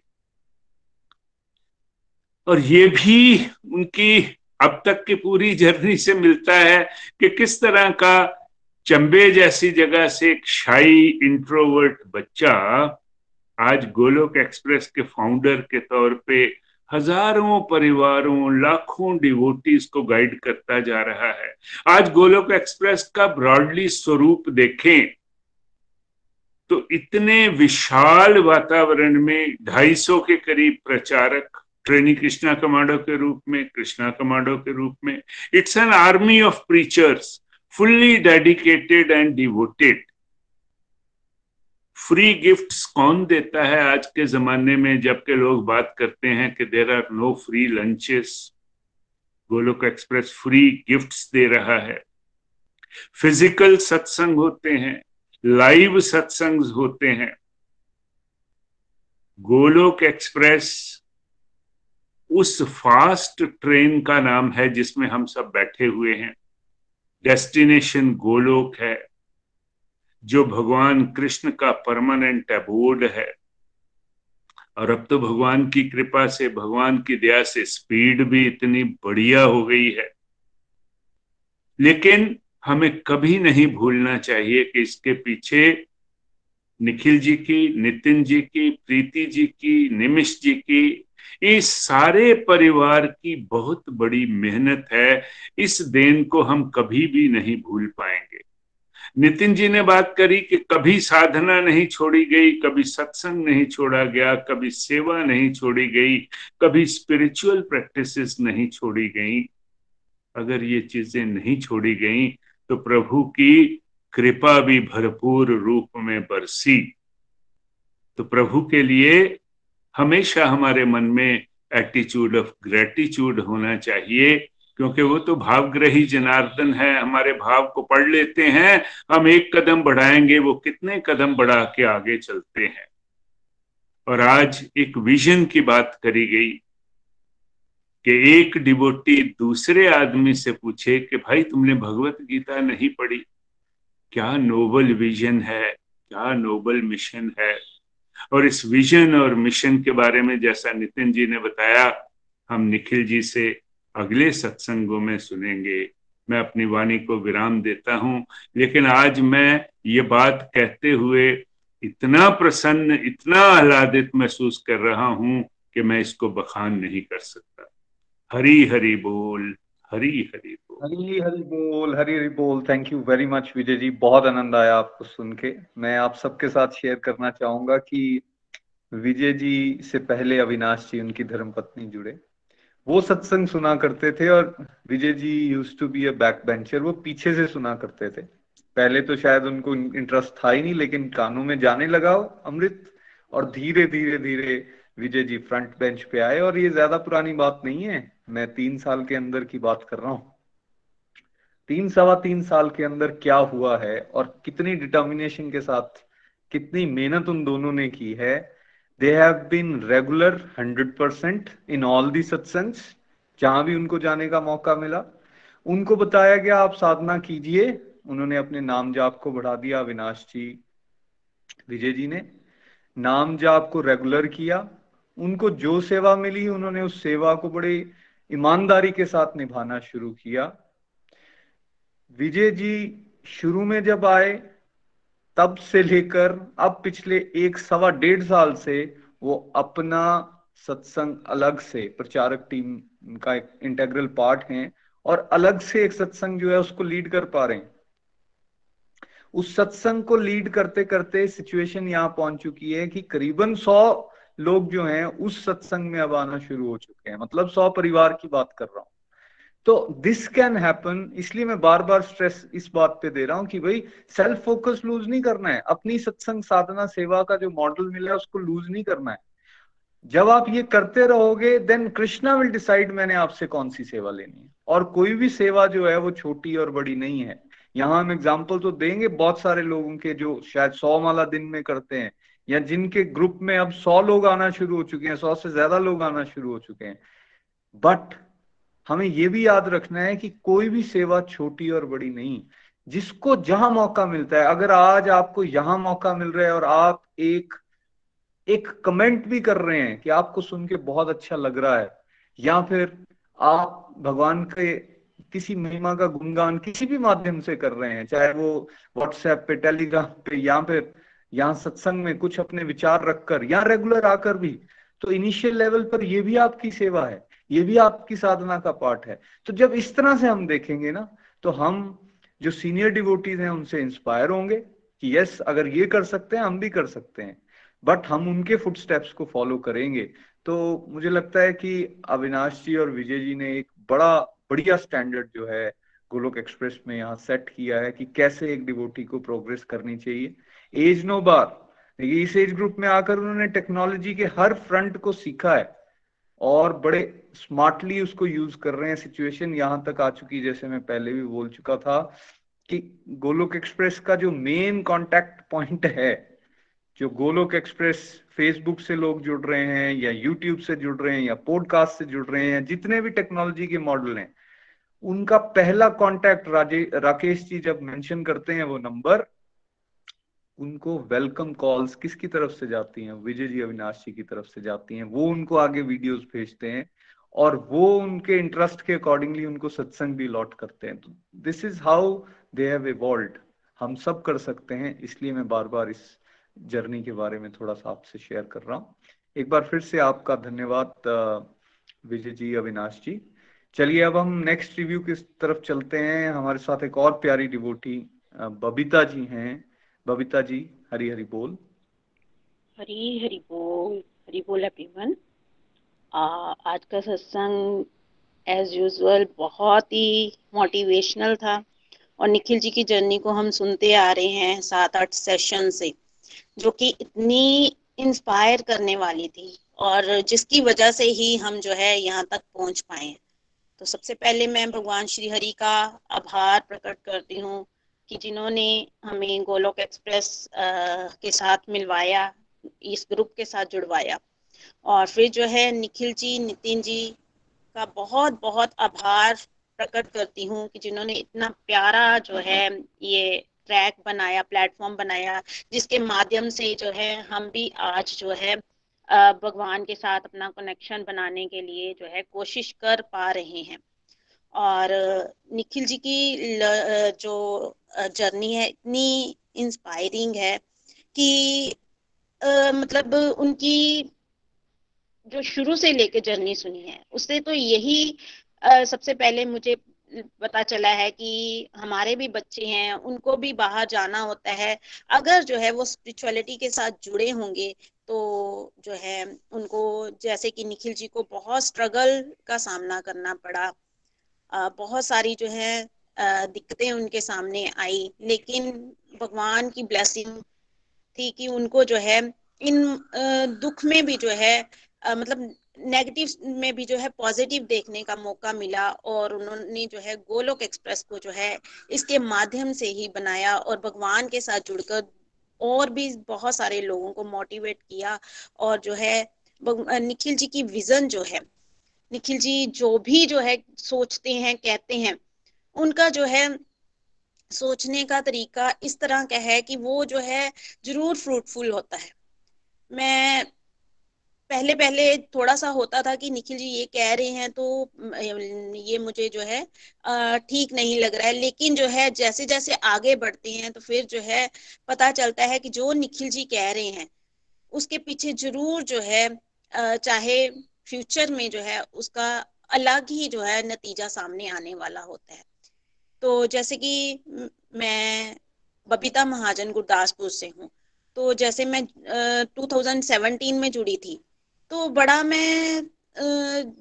और ये भी उनकी अब तक की पूरी जर्नी से मिलता है कि किस तरह का चंबे जैसी जगह से एक शाही इंट्रोवर्ट बच्चा आज गोलोक एक्सप्रेस के फाउंडर के तौर पे हज़ारों परिवारों, लाखों डिवोटीज को गाइड करता जा रहा है। आज गोलोक एक्सप्रेस का ब्रॉडली स्वरूप देखें तो इतने विशाल वातावरण में 250 के करीब प्रचारक, ट्रेनी कृष्णा कमांडो के रूप में, कृष्णा कमांडो के रूप में it's an army of preachers fully dedicated and devoted free gifts कौन देता है आज के जमाने में जबकि लोग बात करते हैं कि there are no free lunches Golok express free gifts दे रहा है। फ़िज़िकल सत्संग होते हैं, लाइव सत्संग होते हैं। गोलोक एक्सप्रेस उस फास्ट ट्रेन का नाम है जिसमें हम सब बैठे हुए हैं। डेस्टिनेशन गोलोक है, जो भगवान कृष्ण का परमानेंट अबोर्ड है। और अब तो भगवान की कृपा से, भगवान की दया से स्पीड भी इतनी बढ़िया हो गई है। लेकिन हमें कभी नहीं भूलना चाहिए कि इसके पीछे निखिल जी की, नितिन जी की, प्रीति जी की, निमिष जी की इस सारे परिवार की बहुत बड़ी मेहनत है, इस देन को हम कभी भी नहीं भूल पाएँगे। नितिन जी ने बात करी कि कभी साधना नहीं छोड़ी गई, कभी सत्संग नहीं छोड़ा गया, कभी सेवा नहीं छोड़ी गई, कभी स्पिरिचुअल प्रैक्टिसेस नहीं छोड़ी गई। अगर ये चीज़ें नहीं छोड़ी गई तो प्रभु की कृपा भी भरपूर रूप में बरसी। तो प्रभु के लिए हमेशा हमारे मन में एटीट्यूड ऑफ़ ग्रेटिट्यूड होना चाहिए, क्योंकि वो तो भावग्रही जनार्दन है, हमारे भाव को पढ़ लेते हैं, हम एक कदम बढ़ाएँगे, वो कितने कदम बढ़ा के आगे चलते हैं। और आज एक विजन की बात करी गई, कि एक डिबोटी दूसरे आदमी से पूछे कि भाई तुमने भगवत गीता नहीं पढ़ी? क्या नोबल विजन है? क्या नोबल मिशन है? और इस विजन और मिशन के बारे में जैसा नितिन जी ने बताया, हम निखिल जी से अगले सत्संगों में सुनेंगे। मैं अपनी वाणी को विराम देता हूँ, लेकिन आज मैं ये बात कहते हुए इतना प्रसन्न, इतना आह्लादित महसूस कर रहा हूँ कि मैं इसको बखान नहीं कर सकता। हरी हरी बोल। हरी हरी बोल। हरी हरी बोल, हरी हरी बोल। Thank you very much Vijay ji. बहुत आनंद आया आपको सुन के। मैं आप सबके साथ शेयर करना चाहूँगा कि विजय जी से पहले अविनाश जी, उनकी धर्म पत्नी जुड़े। वो सत्संग सुना करते थे और Vijay ji used to be a back bencher वो पीछे से सुना करते थे। पहले तो शायद उनको इंटरेस्ट था ही नहीं, लेकिन कानों में जाने लगा अमृत और धीरे धीरे धीरे विजय जी फ्रंट बेंच पे आए और ये ज़्यादा पुरानी बात नहीं है। मैं तीन साल के अंदर की बात कर रहा हूँ। तीन, सवा तीन साल के अंदर क्या हुआ है और कितनी डिटर्मिनेशन के साथ कितनी मेहनत उन दोनों ने की है they have been regular hundred percent in all the satsangs जहाँ भी उनको जाने का मौका मिला। उनको बताया गया, आप साधना कीजिए। उन्होंने अपने नाम जाप को बढ़ा दिया, अविनाश जी, विजय जी ने। नाम जाप को रेगुलर किया। उनको जो सेवा मिली, उन्होंने उस सेवा को बड़े ईमानदारी के साथ निभाना शुरू किया। विजय जी शुरू में जब आए, तब से लेकर अब पिछले एक सवा डेढ़ साल से वो अपना सत्संग अलग से, प्रचारक टीम का एक इंटेग्रल पार्ट है और अलग से एक सत्संग जो है उसको लीड कर पा रहे हैं। उस सत्संग को लीड करते करते सिचुएशन यहाँ पहुँच चुकी है कि करीबन सौ लोग जो हैं, उस सत्संग में अब आना शुरू हो चुके हैं। मतलब सौ परिवार की बात कर रहा हूँ। तो दिस कैन हैपन इसलिए मैं बार बार स्ट्रेस इस बात पे दे रहा हूँ कि भाई सेल्फ फोकस लूज नहीं करना है। अपनी सत्संग, साधना, सेवा का जो मॉडल मिला है, उसको लूज नहीं करना है। जब आप ये करते रहोगे देन कृष्णा विल डिसाइड मैंने आपसे कौन सी सेवा लेनी है। और कोई भी सेवा जो है, वो छोटी और बड़ी नहीं है। यहाँ हम एग्ज़ाम्पल तो देंगे, बहुत सारे लोगों के जो शायद सौ माला दिन में करते हैं। या जिनके ग्रुप में अब सौ लोग आना शुरू हो चुके हैं, सौ से ज़्यादा लोग आना शुरू हो चुके हैं। बट हमें यह भी याद रखना है कि कोई भी सेवा छोटी और बड़ी नहीं, जिसको जहाँ मौका मिलता है। अगर आज आपको यहाँ मौका मिल रहा है और आप एक एक कमेंट भी कर रहे हैं कि आपको सुन के बहुत अच्छा लग रहा है, या फिर आप भगवान के किसी महिमा का गुणगान किसी भी माध्यम से कर रहे हैं, चाहे वो व्हाट्सएप पे टेलीग्राम पे, या फिर यहाँ सत्संग में कुछ अपने विचार रखकर या रेगुलर आकर भी तो इनिशियल लेवल पर ये भी आपकी सेवा है, ये भी आपकी साधना का पार्ट है। तो जब इस तरह से हम देखेंगे ना तो हम जो सीनियर डिवोटीज हैं, उनसे इंस्पायर होंगे कि यस अगर ये कर सकते हैं, हम भी कर सकते हैं। बट हम उनके फुट स्टेप्स को फॉलो करेंगे। तो मुझे लगता है कि अविनाश जी और विजय जी ने एक बड़ा, बढ़िया स्टैंडर्ड जो है, गोलोक एक्सप्रेस में यहाँ सेट किया है कि कैसे एक डिवोटी को प्रोग्रेस करनी चाहिए। एज नो बार इस एज ग्रुप में आकर उन्होंने टेक्नोलॉजी के हर फ्रंट को सीखा है और बड़े स्मार्टली उसको यूज़ कर रहे हैं सिचुएशन यहाँ तक आ चुकी जैसे मैं पहले भी बोल चुका था कि गोलोक एक्सप्रेस का जो मेन कांटेक्ट पॉइंट है, जो गोलोक एक्सप्रेस फेसबुक से लोग जुड़ रहे हैं या यूट्यूब से जुड़ रहे हैं या पॉडकास्ट से जुड़ रहे हैं, जितने भी टेक्नोलॉजी के मॉडल हैं, उनका पहला कांटेक्ट राकेश जी जब मेंशन करते हैं वो नंबर उनको वेलकम कॉल्स किसकी तरफ़ से जाती हैं? विजय जी, अविनाश जी की तरफ़ से जाती हैं। वो उनको आगे वीडियोस भेजते हैं और वो उनके इंटरेस्ट के अकॉर्डिंगली उनको सत्संग भी लॉट करते हैं। तो this is how they have evolve हम सब कर सकते हैं, इसलिए मैं बार बार इस जर्नी के बारे में थोड़ा सा आपसे शेयर कर रहा हूँ। एक बार फिर से आपका धन्यवाद विजय जी, अविनाश जी। चलिए अब हम नेक्स्ट रिव्यू की तरफ़ चलते हैं। हमारे साथ एक और प्यारी डिवोटी बबीता जी हैं। बबीता जी, हरी हरी बोल। हरी हरी बोल हरी बोल एवरीवन आज का सत्संग एज यूजुअल बहुत ही मोटिवेशनल था। और निखिल जी की जर्नी को हम सुनते आ रहे हैं सात आठ सेशन से, जो कि इतनी इंस्पायर करने वाली थी। और जिसकी वजह से ही हम जो है यहाँ तक पहुँच पाए तो सबसे पहले मैं भगवान श्री हरि का आभार प्रकट करती हूँ। कि जिन्होंने हमें गोलोक एक्सप्रेस के साथ मिलवाया, इस ग्रुप के साथ जुड़वाया। और फिर जो है, निखिल जी, नितिन जी का बहुत बहुत आभार प्रकट करती हूँ कि जिन्होंने इतना प्यारा जो है, ये ट्रैक बनाया, प्लेटफॉर्म बनाया, जिसके माध्यम से जो है, हम भी आज जो है भगवान के साथ अपना कनेक्शन बनाने के लिए जो है, कोशिश कर पा रहे हैं। और निखिल जी की जो जर्नी है इतनी इंस्पायरिंग है कि आ, मतलब उनकी जो शुरू से लेके जर्नी सुनी है उससे तो यही आ, सबसे पहले मुझे पता चला है कि हमारे भी बच्चे हैं उनको भी बाहर जाना होता है। अगर जो है वो स्पिरिचुअलिटी के साथ जुड़े होंगे तो जो है उनको जैसे कि निखिल जी को बहुत स्ट्रगल का सामना करना पड़ा। बहुत सारी जो है दिक्कतें उनके सामने आई। लेकिन भगवान की ब्लेसिंग थी कि उनको जो है, इन दुख में भी जो है मतलब नेगेटिव में भी जो है पॉजिटिव देखने का मौका मिला और उन्होंने जो है, गोलोक एक्सप्रेस को जो है, इसके माध्यम से ही बनाया और भगवान के साथ जुड़कर और भी बहुत सारे लोगों को मोटिवेट किया और जो है निखिल जी की विजन जो है निखिल जी, जो भी जो है सोचते हैं, कहते हैं, उनका जो है सोचने का तरीका इस तरह का है कि वो जो है ज़रूर फ्रूटफुल होता है। मैं पहले पहले थोड़ा सा होता था कि निखिल जी ये कह रहे हैं तो ये मुझे जो है ठीक नहीं लग रहा है। लेकिन जो है जैसे जैसे आगे बढ़ते हैं तो फिर जो है पता चलता है कि जो निखिल जी कह रहे हैं, उसके पीछे ज़रूर जो है चाहे फ्यूचर में जो है, उसका अलग ही जो है नतीजा सामने आने वाला होता है। तो जैसे कि मैं बबीता महाजन गुरदासपुर से हूँ। तो जैसे मैं थाउज़ेंड सेवनटीन में जुड़ी थी। तो बड़ा मैं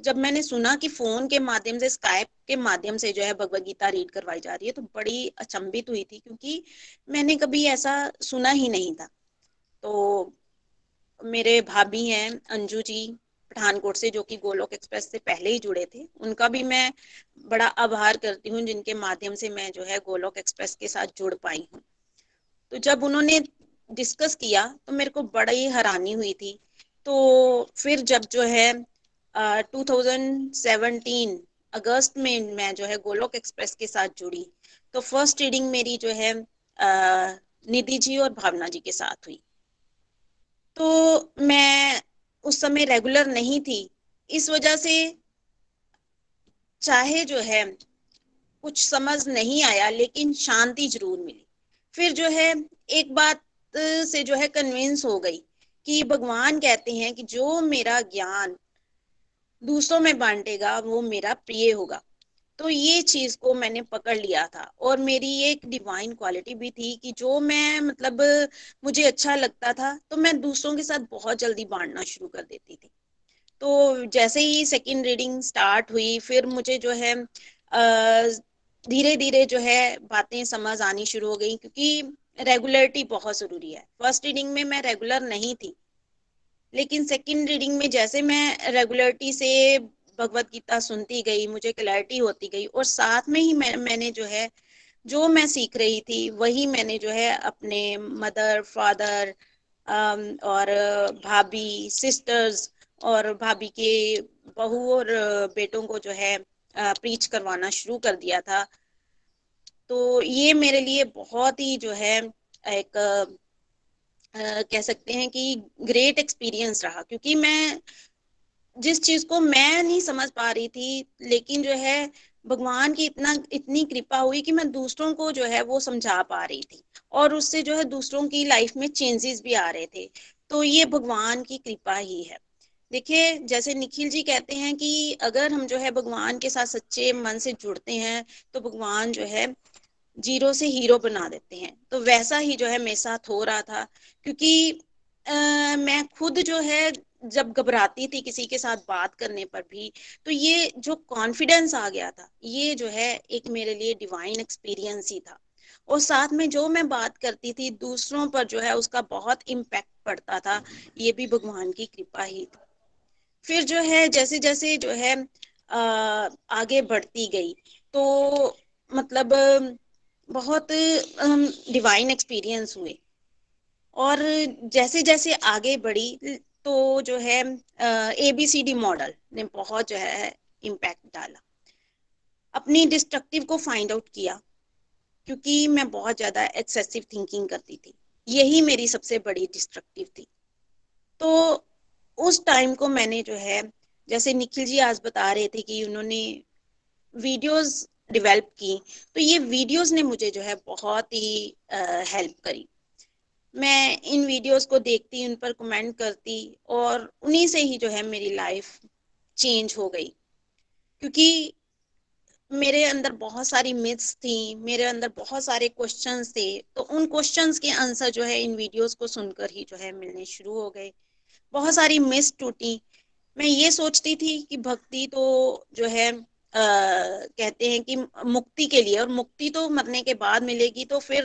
जब मैंने सुना कि फ़ोन के माध्यम से स्काइप के माध्यम से जो है भगवत गीता रीड करवाई जा रही है तो बड़ी अचंभित हुई थी, क्योंकि मैंने कभी ऐसा सुना ही नहीं था। तो मेरे भाभी हैं, अंजू जी पठानकोट से, जो कि गोलोक एक्सप्रेस से पहले ही जुड़े थे, उनका भी मैं बड़ा आभार करती हूँ, जिनके माध्यम से मैं जो है गोलोक एक्सप्रेस के साथ जुड़ पाई हूँ। तो जब उन्होंने डिस्कस किया तो मेरे को बड़ी हैरानी हुई थी। तो फिर जब जो है थाउज़ेंड सेवनटीन अगस्त में मैं जो है गोलोक एक्सप्रेस के साथ जुड़ी तो फ़र्स्ट रीडिंग मेरी जो है निधि जी और भावना जी के साथ हुई। तो मैं उस समय रेगुलर नहीं थी। इस वजह से चाहे जो है, कुछ समझ नहीं आया, लेकिन शांति ज़रूर मिली। फिर जो है, एक बात से जो है कन्विंस हो गई कि भगवान कहते हैं कि जो मेरा ज्ञान दूसरों में बांटेगा, वो मेरा प्रिय होगा। तो ये चीज़ को मैंने पकड़ लिया था और मेरी ये एक डिवाइन क्वालिटी भी थी कि जो मैं मतलब मुझे अच्छा लगता था तो मैं दूसरों के साथ बहुत जल्दी बांटना शुरू कर देती थी। तो जैसे ही सेकंड रीडिंग स्टार्ट हुई, फिर मुझे जो है धीरे धीरे जो है बातें समझ आनी शुरू हो गई क्योंकि रेगुलरिटी बहुत ज़रूरी है। फ़र्स्ट रीडिंग में मैं रेगुलर नहीं थी, लेकिन सेकंड रीडिंग में जैसे मैं रेगुलरिटी से भगवत गीता सुनती गई मुझे क्लैरिटी होती गई और साथ में ही मैं, मैंने जो है जो मैं सीख रही थी वही मैंने जो है अपने मदर फादर और भाभी सिस्टर्स और भाभी के बहू और बेटों को जो है प्रीच करवाना शुरू कर दिया था। तो ये मेरे लिए बहुत ही जो है एक कह सकते हैं कि ग्रेट एक्सपीरियंस रहा क्योंकि मैं जिस चीज़ को मैं नहीं समझ पा रही थी लेकिन जो है भगवान की इतना इतनी कृपा हुई कि मैं दूसरों को जो है वो समझा पा रही थी। और उससे जो है दूसरों की लाइफ में चेंजेस भी आ रहे थे। तो ये भगवान की कृपा ही है। देखिए जैसे निखिल जी कहते हैं कि अगर हम जो है भगवान के साथ सच्चे मन से जुड़ते हैं तो भगवान जो है ज़ीरो से हीरो बना देते हैं। तो वैसा ही जो है मेरे साथ हो रहा था। क्योंकि आ, मैं खुद जो है जब घबराती थी किसी के साथ बात करने पर भी तो ये जो कॉन्फिडेंस आ गया था ये जो है एक मेरे लिए डिवाइन एक्सपीरियंस ही था। और साथ में जो मैं बात करती थी दूसरों पर जो है उसका बहुत इम्पैक्ट पड़ता था ये भी भगवान की कृपा ही थी। फिर जो है जैसे जैसे जो है आ, आगे बढ़ती गई तो मतलब बहुत डिवाइन एक्सपीरियंस हुए। और जैसे जैसे आगे बढ़ी तो जो है A B C D model ने बहुत जो है इम्पैक्ट डाला। अपनी डिस्ट्रक्टिव को फाइंड आउट किया, क्योंकि मैं बहुत ज़्यादा एक्सेसिव थिंकिंग करती थी। यही मेरी सबसे बड़ी डिस्ट्रक्टिव थी। तो उस टाइम को मैंने जो है, जैसे निखिल जी आज बता रहे थे कि उन्होंने वीडियोस डेवलप की तो ये वीडियोस ने मुझे जो है बहुत ही हेल्प करी। मैं इन वीडियोस को देखती उन पर कमेंट करती और उन्हीं से ही जो है मेरी लाइफ चेंज हो गई। क्योंकि मेरे अंदर बहुत सारी मिथ्स थी मेरे अंदर बहुत सारे क्वेश्चंस थे तो उन क्वेश्चंस के आंसर जो है इन वीडियोस को सुनकर ही जो है मिलने शुरू हो गए। बहुत सारी मिस टूटी। मैं ये सोचती थी कि भक्ति तो जो है आ, कहते हैं कि मुक्ति के लिए और मुक्ति तो मरने के बाद मिलेगी तो फिर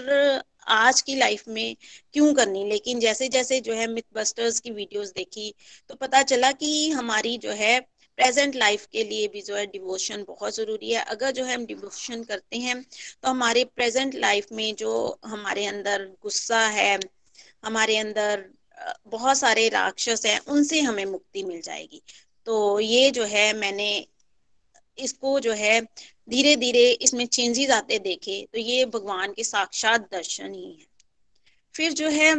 आज की लाइफ में क्यों करनी? लेकिन जैसे जैसे जो है मिथ बस्टर्स की वीडियोस देखी तो पता चला कि हमारी जो है प्रेजेंट लाइफ के लिए भी जो है डिवोशन बहुत ज़रूरी है। अगर जो है हम डिवोशन करते हैं तो हमारे प्रेजेंट लाइफ में जो हमारे अंदर गुस्सा है, हमारे अंदर बहुत सारे राक्षस हैं, उनसे हमें मुक्ति मिल जाएगी। तो ये जो है मैंने, इसको जो है धीरे धीरे इसमें चेंजेस आते देखे तो ये भगवान के साक्षात दर्शन ही है। फिर जो है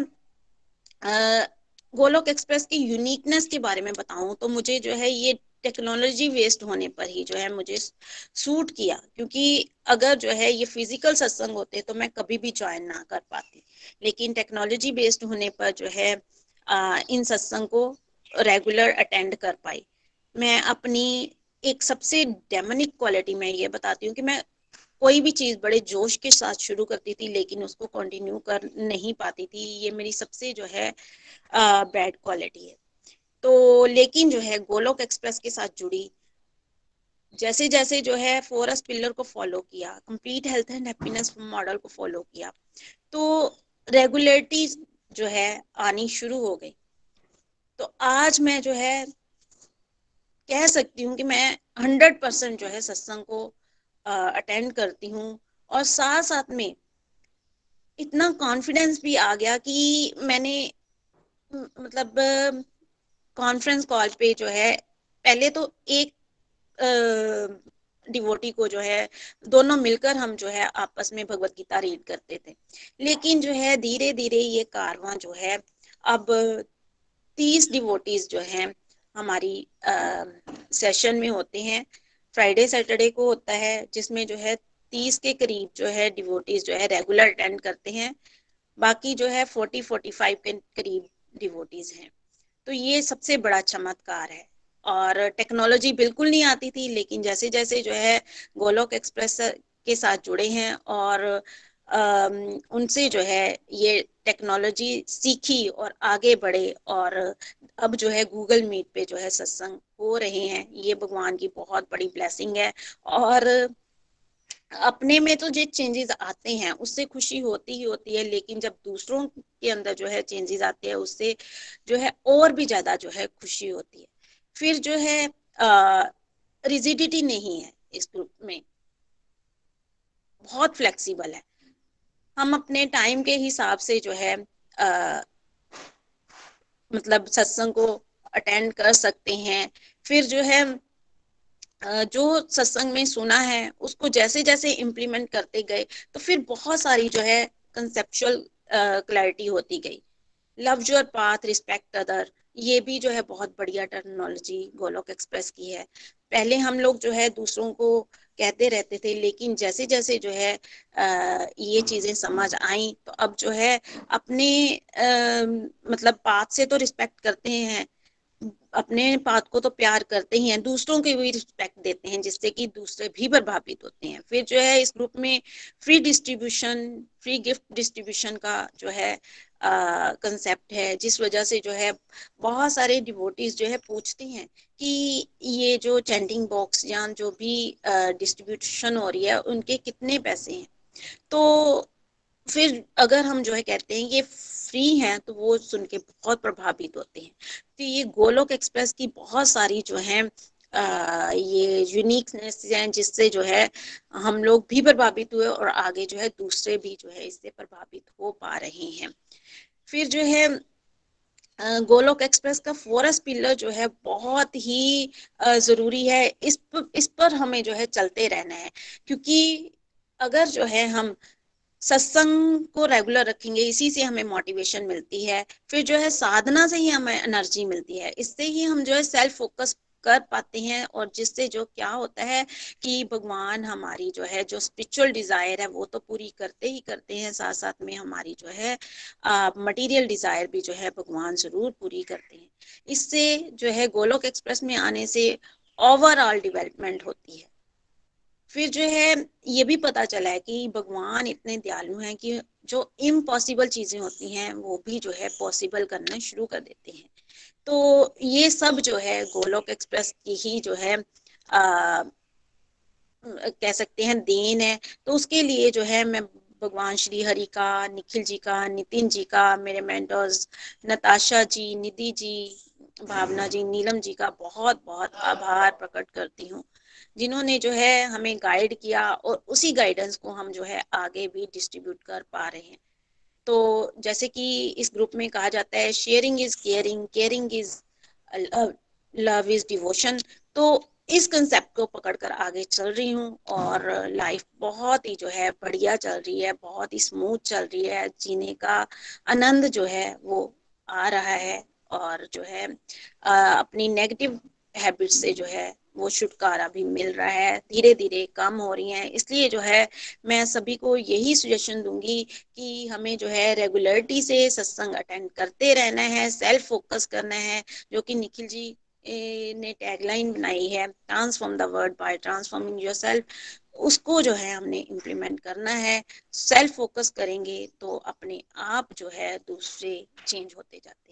गोलोक एक्सप्रेस की यूनिकनेस के बारे में बताऊँ तो मुझे जो है ये टेक्नोलॉजी वेस्ट होने पर ही जो है मुझे सूट किया क्योंकि अगर जो है ये फ़िज़िकल सत्संग होते तो मैं कभी भी ज्वाइन ना कर पाती। लेकिन टेक्नोलॉजी बेस्ड होने पर जो है आ, इन सत्संग को रेगुलर अटेंड कर पाई। मैं अपनी एक सबसे डेमनिक क्वालिटी मैं ये बताती हूँ कि मैं कोई भी चीज़ बड़े जोश के साथ शुरू करती थी, लेकिन उसको कंटिन्यू कर नहीं पाती थी। ये मेरी सबसे जो है बैड क्वालिटी है। तो लेकिन जो है, गोलोक एक्सप्रेस के साथ जुड़ी। जैसे जैसे जो है फोरस पिलर को फॉलो किया complete health and happiness model को फॉलो किया तो रेगुलरिटी जो है, आनी शुरू हो गई। तो आज मैं जो है कह सकती हूँ कि मैं हंड्रेड परसेंट जो है सत्संग को अटेंड करती हूँ। और साथ साथ में इतना कॉन्फिडेंस भी आ गया कि मैंने मतलब कॉन्फ्रेंस कॉल पे जो है, पहले तो एक डिवोटी को जो है, दोनों मिलकर हम जो है आपस में भगवत गीता रीड करते थे। लेकिन जो है धीरे धीरे ये कारवां जो है, अब तीस डिवोटीज जो है हमारी सेशन में होते हैं। फ्राइडे सैटरडे को होता है, जिसमें जो है तीस के करीब जो है डिवोटीज जो है रेगुलर अटेंड करते हैं। बाकी जो है फोर्टी फोर्टी फाइव के करीब डिवोटीज हैं। तो ये सबसे बड़ा चमत्कार है। और टेक्नोलॉजी बिल्कुल नहीं आती थी, लेकिन जैसे जैसे जो है गोलोक एक्सप्रेस के साथ जुड़े हैं और उनसे जो है ये टेक्नोलॉजी सीखी और आगे बढ़े और अब जो है गूगल मीट पे जो है सत्संग हो रहे हैं। ये भगवान की बहुत बड़ी ब्लेसिंग है और अपने में तो जो चेंजेस आते हैं, उससे खुशी होती ही होती है, लेकिन जब दूसरों के अंदर जो है चेंजेस आते हैं, उससे जो है और भी ज़्यादा जो है खुशी होती है। फिर जो है रिजिडिटी नहीं है इस ग्रुप में। बहुत फ्लेक्सिबल है। हम अपने टाइम के हिसाब से जो है आ, मतलब सत्संग को अटेंड कर सकते हैं। फिर जो है जो सत्संग में सुना है उसको जैसे जैसे इम्प्लीमेंट करते गए तो फिर बहुत सारी जो है कंसेप्चुअल क्लैरिटी होती गई। Love your path respect other ये भी जो है बहुत बढ़िया टर्मिनोलॉजी गोलोक एक्सप्रेस की है। पहले हम लोग जो है दूसरों को कहते रहते थे लेकिन जैसे जैसे जो है आ, ये चीज़ें समझ आई तो अब जो है अपने आ, मतलब बात से तो रिस्पेक्ट करते हैं। अपने बात को तो प्यार करते ही हैं, दूसरों के भी रिस्पेक्ट देते हैं, जिससे कि दूसरे भी प्रभावित होते हैं। फिर जो है, इस ग्रुप में free distribution free gift distribution का जो है कंसेप्ट है, जिस वजह से जो है, बहुत सारे डिवोटीज जो है, पूछते हैं कि ये जो चैंटिंग बॉक्स या जो भी डिस्ट्रीब्यूशन हो रही है, उनके कितने पैसे हैं? तो फिर अगर हम जो है कहते हैं ये फ्री हैं तो वो सुन के बहुत प्रभावित होते हैं। तो ये गोलोक एक्सप्रेस की बहुत सारी जो है आ, ये यूनिकनेस हैं जिससे जो है हम लोग भी प्रभावित हुए और आगे जो है दूसरे भी जो है इससे प्रभावित हो पा रहे हैं। फिर जो है गोलोक एक्सप्रेस का फॉरेस्ट पिलर जो है बहुत ही ज़रूरी है। इस इस पर हमें जो है चलते रहना है। क्योंकि अगर जो है हम सत्संग को रेगुलर रखेंगे, इसी से हमें मोटिवेशन मिलती है। फिर जो है साधना से ही हमें एनर्जी मिलती है। इससे ही हम जो है सेल्फ फोकस कर पाते हैं और जिससे जो क्या होता है कि भगवान हमारी जो है, जो स्पिरिचुअल डिज़ायर है, वो तो पूरी करते ही करते हैं। साथ साथ में हमारी जो है मटेरियल डिज़ायर भी जो है भगवान ज़रूर पूरी करते हैं। इससे जो है गोलोक एक्सप्रेस में आने से ओवरऑल डेवलपमेंट होती है। फिर जो है ये भी पता चला है कि भगवान इतने दयालु हैं कि जो इम्पॉसिबल चीज़ें होती हैं वो भी जो है पॉसिबल करना शुरू कर देते हैं। तो ये सब जो है गोलोक एक्सप्रेस की ही जो है आ, कह सकते हैं देन है। तो उसके लिए जो है मैं भगवान श्री हरि का निखिल जी का नितिन जी का मेरे मेंटर्स नताशा जी निधि जी भावना जी नीलम जी का बहुत बहुत आभार प्रकट करती हूँ। जिन्होंने जो है हमें गाइड किया और उसी गाइडेंस को हम जो है आगे भी डिस्ट्रीब्यूट कर पा रहे हैं। तो जैसे कि इस ग्रुप में कहा जाता है sharing is caring caring is love is devotion तो इस कंसेप्ट को पकड़कर आगे चल रही हूँ और लाइफ बहुत ही जो है बढ़िया चल रही है, बहुत ही स्मूथ चल रही है। जीने का आनंद जो है वो आ रहा है और जो है अपनी नेगेटिव हैबिट से जो है वो छुटकारा भी मिल रहा है धीरे धीरे कम हो रही है। इसलिए जो है, मैं सभी को यही सुजेशन दूँगी कि हमें जो है रेगुलरिटी से सत्संग अटेंड करते रहना है सेल्फ फोकस करना है, जो कि निखिल जी ने टैगलाइन बनाई है transform the world by transforming yourself उसको जो है हमने इम्प्लीमेंट करना है। सेल्फ फोकस करेंगे तो अपने आप जो है दूसरे चेंज होते जाते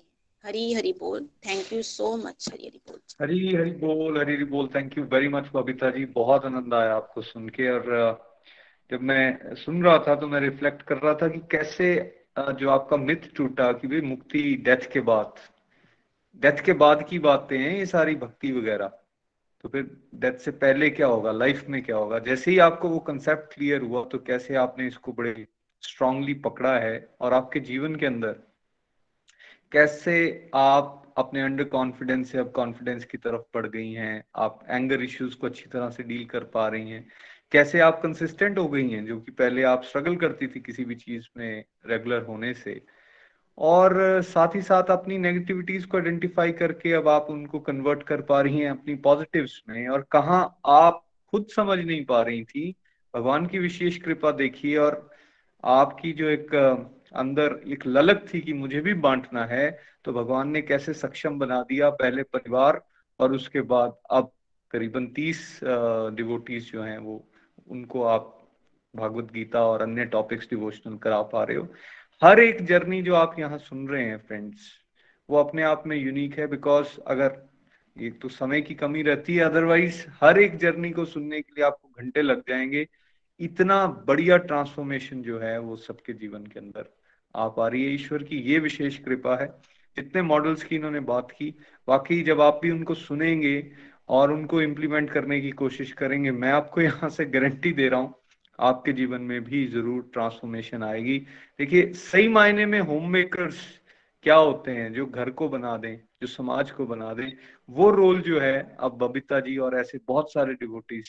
हरी हरी बोल। Thank you so much Hari Hari बोल हरी हरी बोल, हरी हरी बोल। Thank you very much Babita ji. बहुत आनंद आया आपको सुन के। और जब मैं सुन रहा था तो मैं रिफ्लेक्ट कर रहा था कि कैसे जो आपका मिथ टूटा कि भाई मुक्ति डेथ के बाद। डेथ के बाद की बातें हैं, ये सारी भक्ति वगैरह। तो फिर डेथ से पहले क्या होगा? लाइफ में क्या होगा? जैसे ही आपको वो कंसेप्ट क्लियर हुआ तो कैसे आपने इसको बड़े स्ट्रांगली पकड़ा है? और आपके जीवन के अंदर कैसे आप अपने अंडर कॉन्फिडेंस से अब कॉन्फिडेंस की तरफ़ बढ़ गई हैं? आप एंगर इश्यूज़ को अच्छी तरह से डील कर पा रही हैं। कैसे आप कंसिस्टेंट हो गई हैं, जो कि पहले आप स्ट्रगल करती थी किसी भी चीज़ में रेगुलर होने से? और साथ ही साथ अपनी नेगेटिविटीज को आइडेंटिफाई करके अब आप उनको कन्वर्ट कर पा रही हैं अपनी पॉजिटिव्स में। और कहा आप खुद समझ नहीं पा रही थी? भगवान की विशेष कृपा देखिए। और आपकी जो एक अंदर एक ललक थी कि मुझे भी बांटना है तो भगवान ने कैसे सक्षम बना दिया पहले परिवार और उसके बाद अब करीबन तीस डिवोटीज जो हैं वो, उनको आप भागवत गीता और अन्य टॉपिक्स डिवोशनल करा पा रहे हो। हर एक जर्नी जो आप यहाँ सुन रहे हैं फ्रेंड्स वो अपने आप में यूनिक है बिकॉज़ अगर एक तो समय की कमी रहती है अदरवाइज़ हर एक जर्नी को सुनने के लिए आपको घंटे लग जाएँगे। इतना बढ़िया ट्रांसफॉर्मेशन जो है वो सबके जीवन के अंदर। आ पा रही है। ईश्वर की ये विशेष कृपा है। जितने मॉडल्स की इन्होंने बात की वाकई जब आप भी उनको सुनेंगे और उनको इम्प्लीमेंट करने की कोशिश करेंगे, मैं आपको यहाँ से गारंटी दे रहा हूँ, आपके जीवन में भी ज़रूर ट्रांसफॉर्मेशन आएगी। देखिए, सही मायने में होम मेकर्स क्या होते हैं? जो घर को बना दें, जो समाज को बना दें, वो रोल जो है, अब बबीता जी और ऐसे बहुत सारे डिवोटीज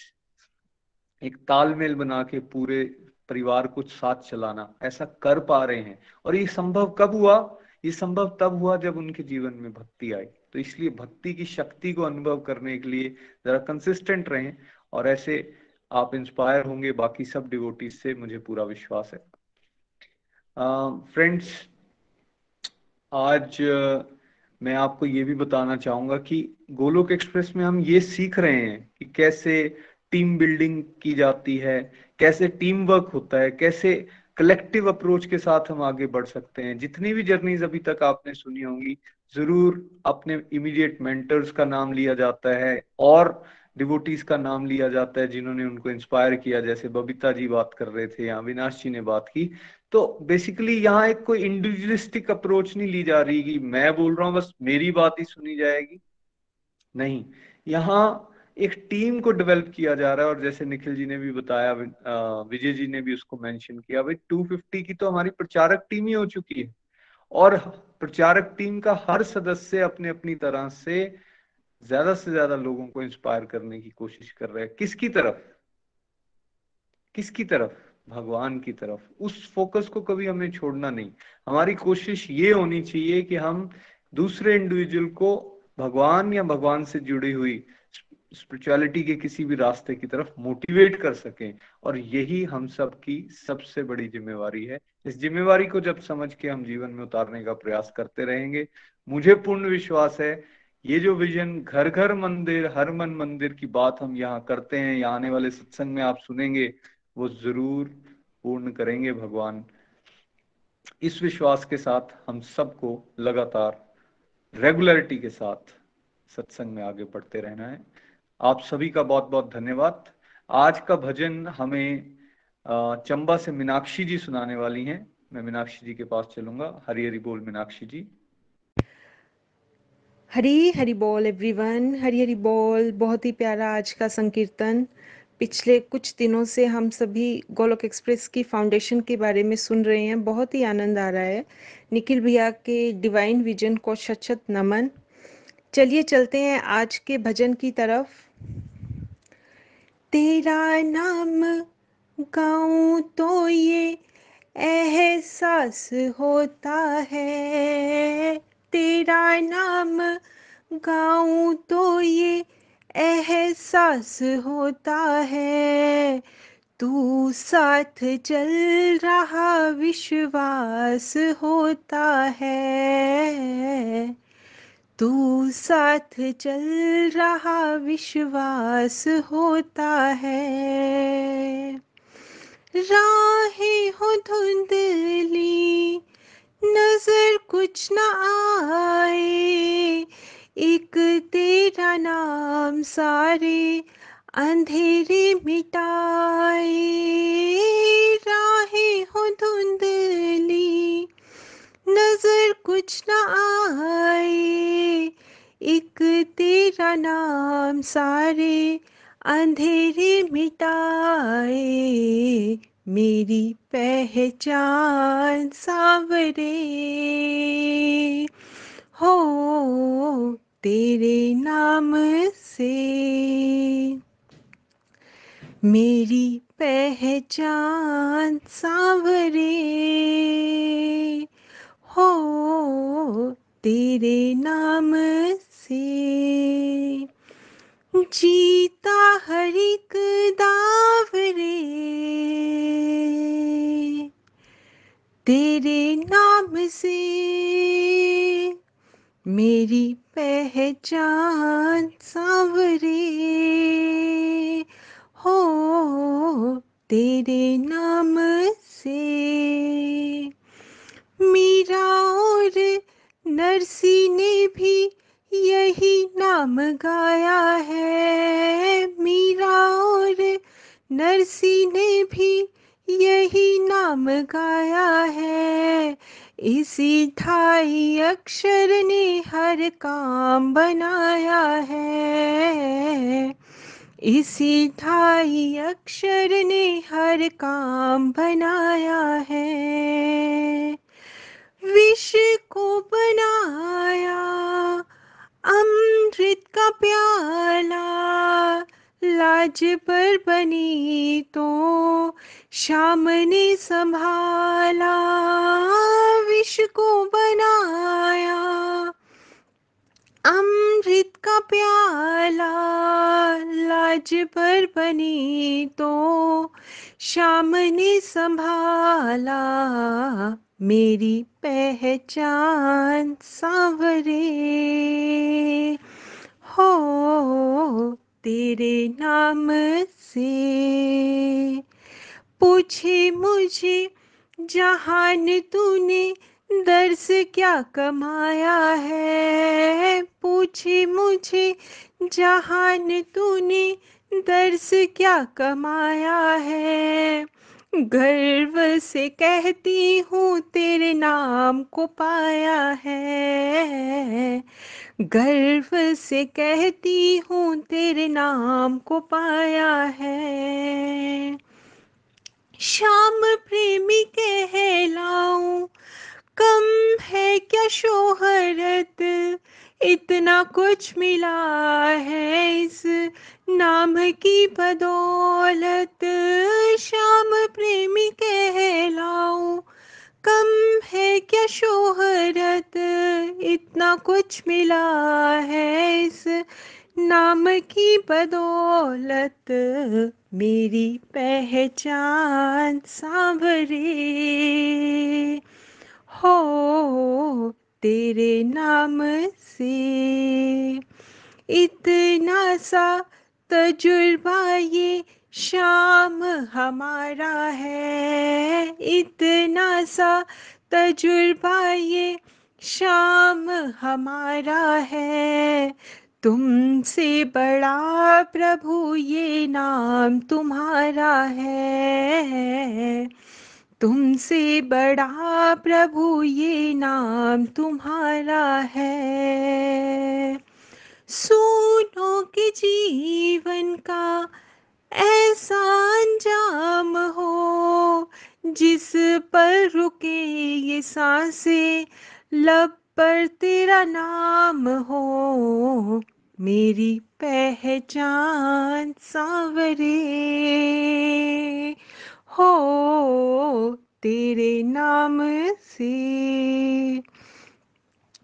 एक तालमेल बना के पूरे परिवार को साथ चलाना ऐसा कर पा रहे हैं। और ये संभव कब हुआ? ये संभव तब हुआ जब उनके जीवन में भक्ति आई। तो इसलिए भक्ति की शक्ति को अनुभव करने के लिए जरा कंसिस्टेंट रहें और ऐसे आप इंस्पायर होंगे बाकी सब डिवोटीज से मुझे पूरा विश्वास है। फ्रेंड्स uh, आज uh, मैं आपको ये भी बताना चाहूँगा कि गोलोक एक्सप्रेस में हम ये सीख रहे हैं कि कैसे टीम बिल्डिंग की जाती है, कैसे टीम वर्क होता है, कैसे कलेक्टिव अप्रोच के साथ हम आगे बढ़ सकते हैं। जितनी भी जर्नीज अभी तक आपने सुनी होंगी, ज़रूर अपने इमीडिएट मेंटर्स का नाम लिया जाता है और डिवोटीज का नाम लिया जाता है जिन्होंने उनको इंस्पायर किया। जैसे बबीता जी बात कर रहे थे या अविनाश जी ने बात की। तो बेसिकली यहाँ एक कोई इंडिविजुअलिस्टिक अप्रोच नहीं ली जा रही कि मैं बोल रहा हूँ, बस मेरी बात ही सुनी जाएगी। नहीं, यहाँ एक टीम को डेवलप किया जा रहा है और जैसे निखिल जी ने भी बताया विजय जी ने भी उसको मेंशन किया, भाई 250 की तो हमारी प्रचारक टीम ही हो चुकी है। और प्रचारक टीम का हर सदस्य अपने अपनी तरह से ज़्यादा से ज़्यादा लोगों को इंस्पायर करने की कोशिश कर रहे हैं। किसकी तरफ़? किसकी तरफ़? भगवान की तरफ़। उस फोकस को कभी हमें छोड़ना नहीं। हमारी कोशिश ये होनी चाहिए कि हम दूसरे इंडिविजुअल को भगवान या भगवान से जुड़ी हुई स्पिरिचुअलिटी के किसी भी रास्ते की तरफ़ मोटिवेट कर सकें, और यही हम सब की सबसे बड़ी जिम्मेवारी है। इस जिम्मेवारी को जब समझ के हम जीवन में उतारने का प्रयास करते रहेंगे, मुझे पूर्ण विश्वास है, ये जो विजन घर घर मंदिर, हर मन मंदिर की बात हम यहाँ करते हैं, यहाँ आने वाले सत्संग में आप सुनेंगे, वो ज़रूर पूर्ण करेंगे भगवान। इस विश्वास के साथ हम सबको लगातार रेगुलरिटी के साथ सत्संग में आगे बढ़ते रहना है। आप सभी का बहुत बहुत धन्यवाद। आज का भजन हमें चंबा से मीनाक्षी जी सुनाने वाली हैं। मैं मीनाक्षी जी के पास चलूँगा। हरी हरी बोल मीनाक्षी जी। हरी हरी बोल एवरीवन। हरी हरी बोल। बहुत ही प्यारा आज का संकीर्तन। पिछले कुछ दिनों से हम सभी गोलोक एक्सप्रेस की फाउंडेशन के बारे में सुन रहे हैं। बहुत ही आनंद आ रहा है। निखिल भैया के डिवाइन विजन को शत नमन। चलिए चलते हैं आज के भजन की तरफ़। तेरा नाम गाऊं तो ये एहसास होता है। तेरा नाम गाऊं तो ये एहसास होता है। तू साथ चल रहा, विश्वास होता है। तू साथ चल रहा विश्वास होता है। राहें हो धुंधली नज़र कुछ न आए। एक तेरा नाम सारे अंधेरे मिटाए। राहें हो धुंधली नज़र कुछ ना आए। एक तेरा नाम सारे अंधेरे मिटाए। मेरी पहचान सावरे। हो तेरे नाम से। मेरी पहचान सावरे। हो तेरे नाम से। जीता हर एक दावरे। तेरे नाम से मेरी पहचान सांवरे। हो तेरे नाम से मीरा और नरसी ने भी यही नाम गाया है। मीरा और नरसी ने भी यही नाम गाया है। इसी ढाई अक्षर ने हर काम बनाया है। इसी ढाई अक्षर ने हर काम बनाया है। विष को बनाया, अमृत का प्याला, लाज पर बनी तो श्याम ने संभाला। विष को बनाया, अमृत का प्याला, लाज पर बनी तो श्याम ने संभाला। मेरी पहचान सांवरे। हो तेरे नाम से। पूछे मुझे, जहान तूने दर्श क्या कमाया है? पूछे मुझे, जहान तूने दर्श क्या कमाया है? गर्व से कहती हूँ, तेरे नाम को पाया है। गर्व से कहती हूँ, तेरे नाम को पाया है। श्याम प्रेमी कहलाऊं कम है क्या शोहरत? इतना कुछ मिला है इस नाम की बदौलत। श्याम प्रेमी कहलाओ कम है क्या शोहरत? इतना कुछ मिला है इस नाम की बदौलत। मेरी पहचान सांवरे। हो तेरे नाम से। इतना सा तजुर्बा ये शाम हमारा है। इतना सा तजुर्बा ये शाम हमारा है। तुमसे बड़ा प्रभु ये नाम तुम्हारा है। तुमसे बड़ा प्रभु ये नाम तुम्हारा है। सुनो कि जीवन का ऐसा अंजाम हो, जिस पर रुके ये साँसें, लब पर तेरा नाम हो। मेरी पहचान सांवरे। हो तेरे नाम से।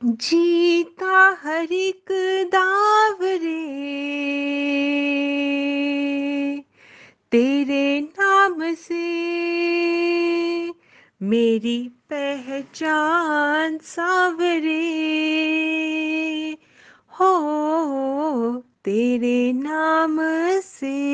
जीता हर एक दावरे। तेरे नाम से मेरी पहचान सावरे। हो तेरे नाम से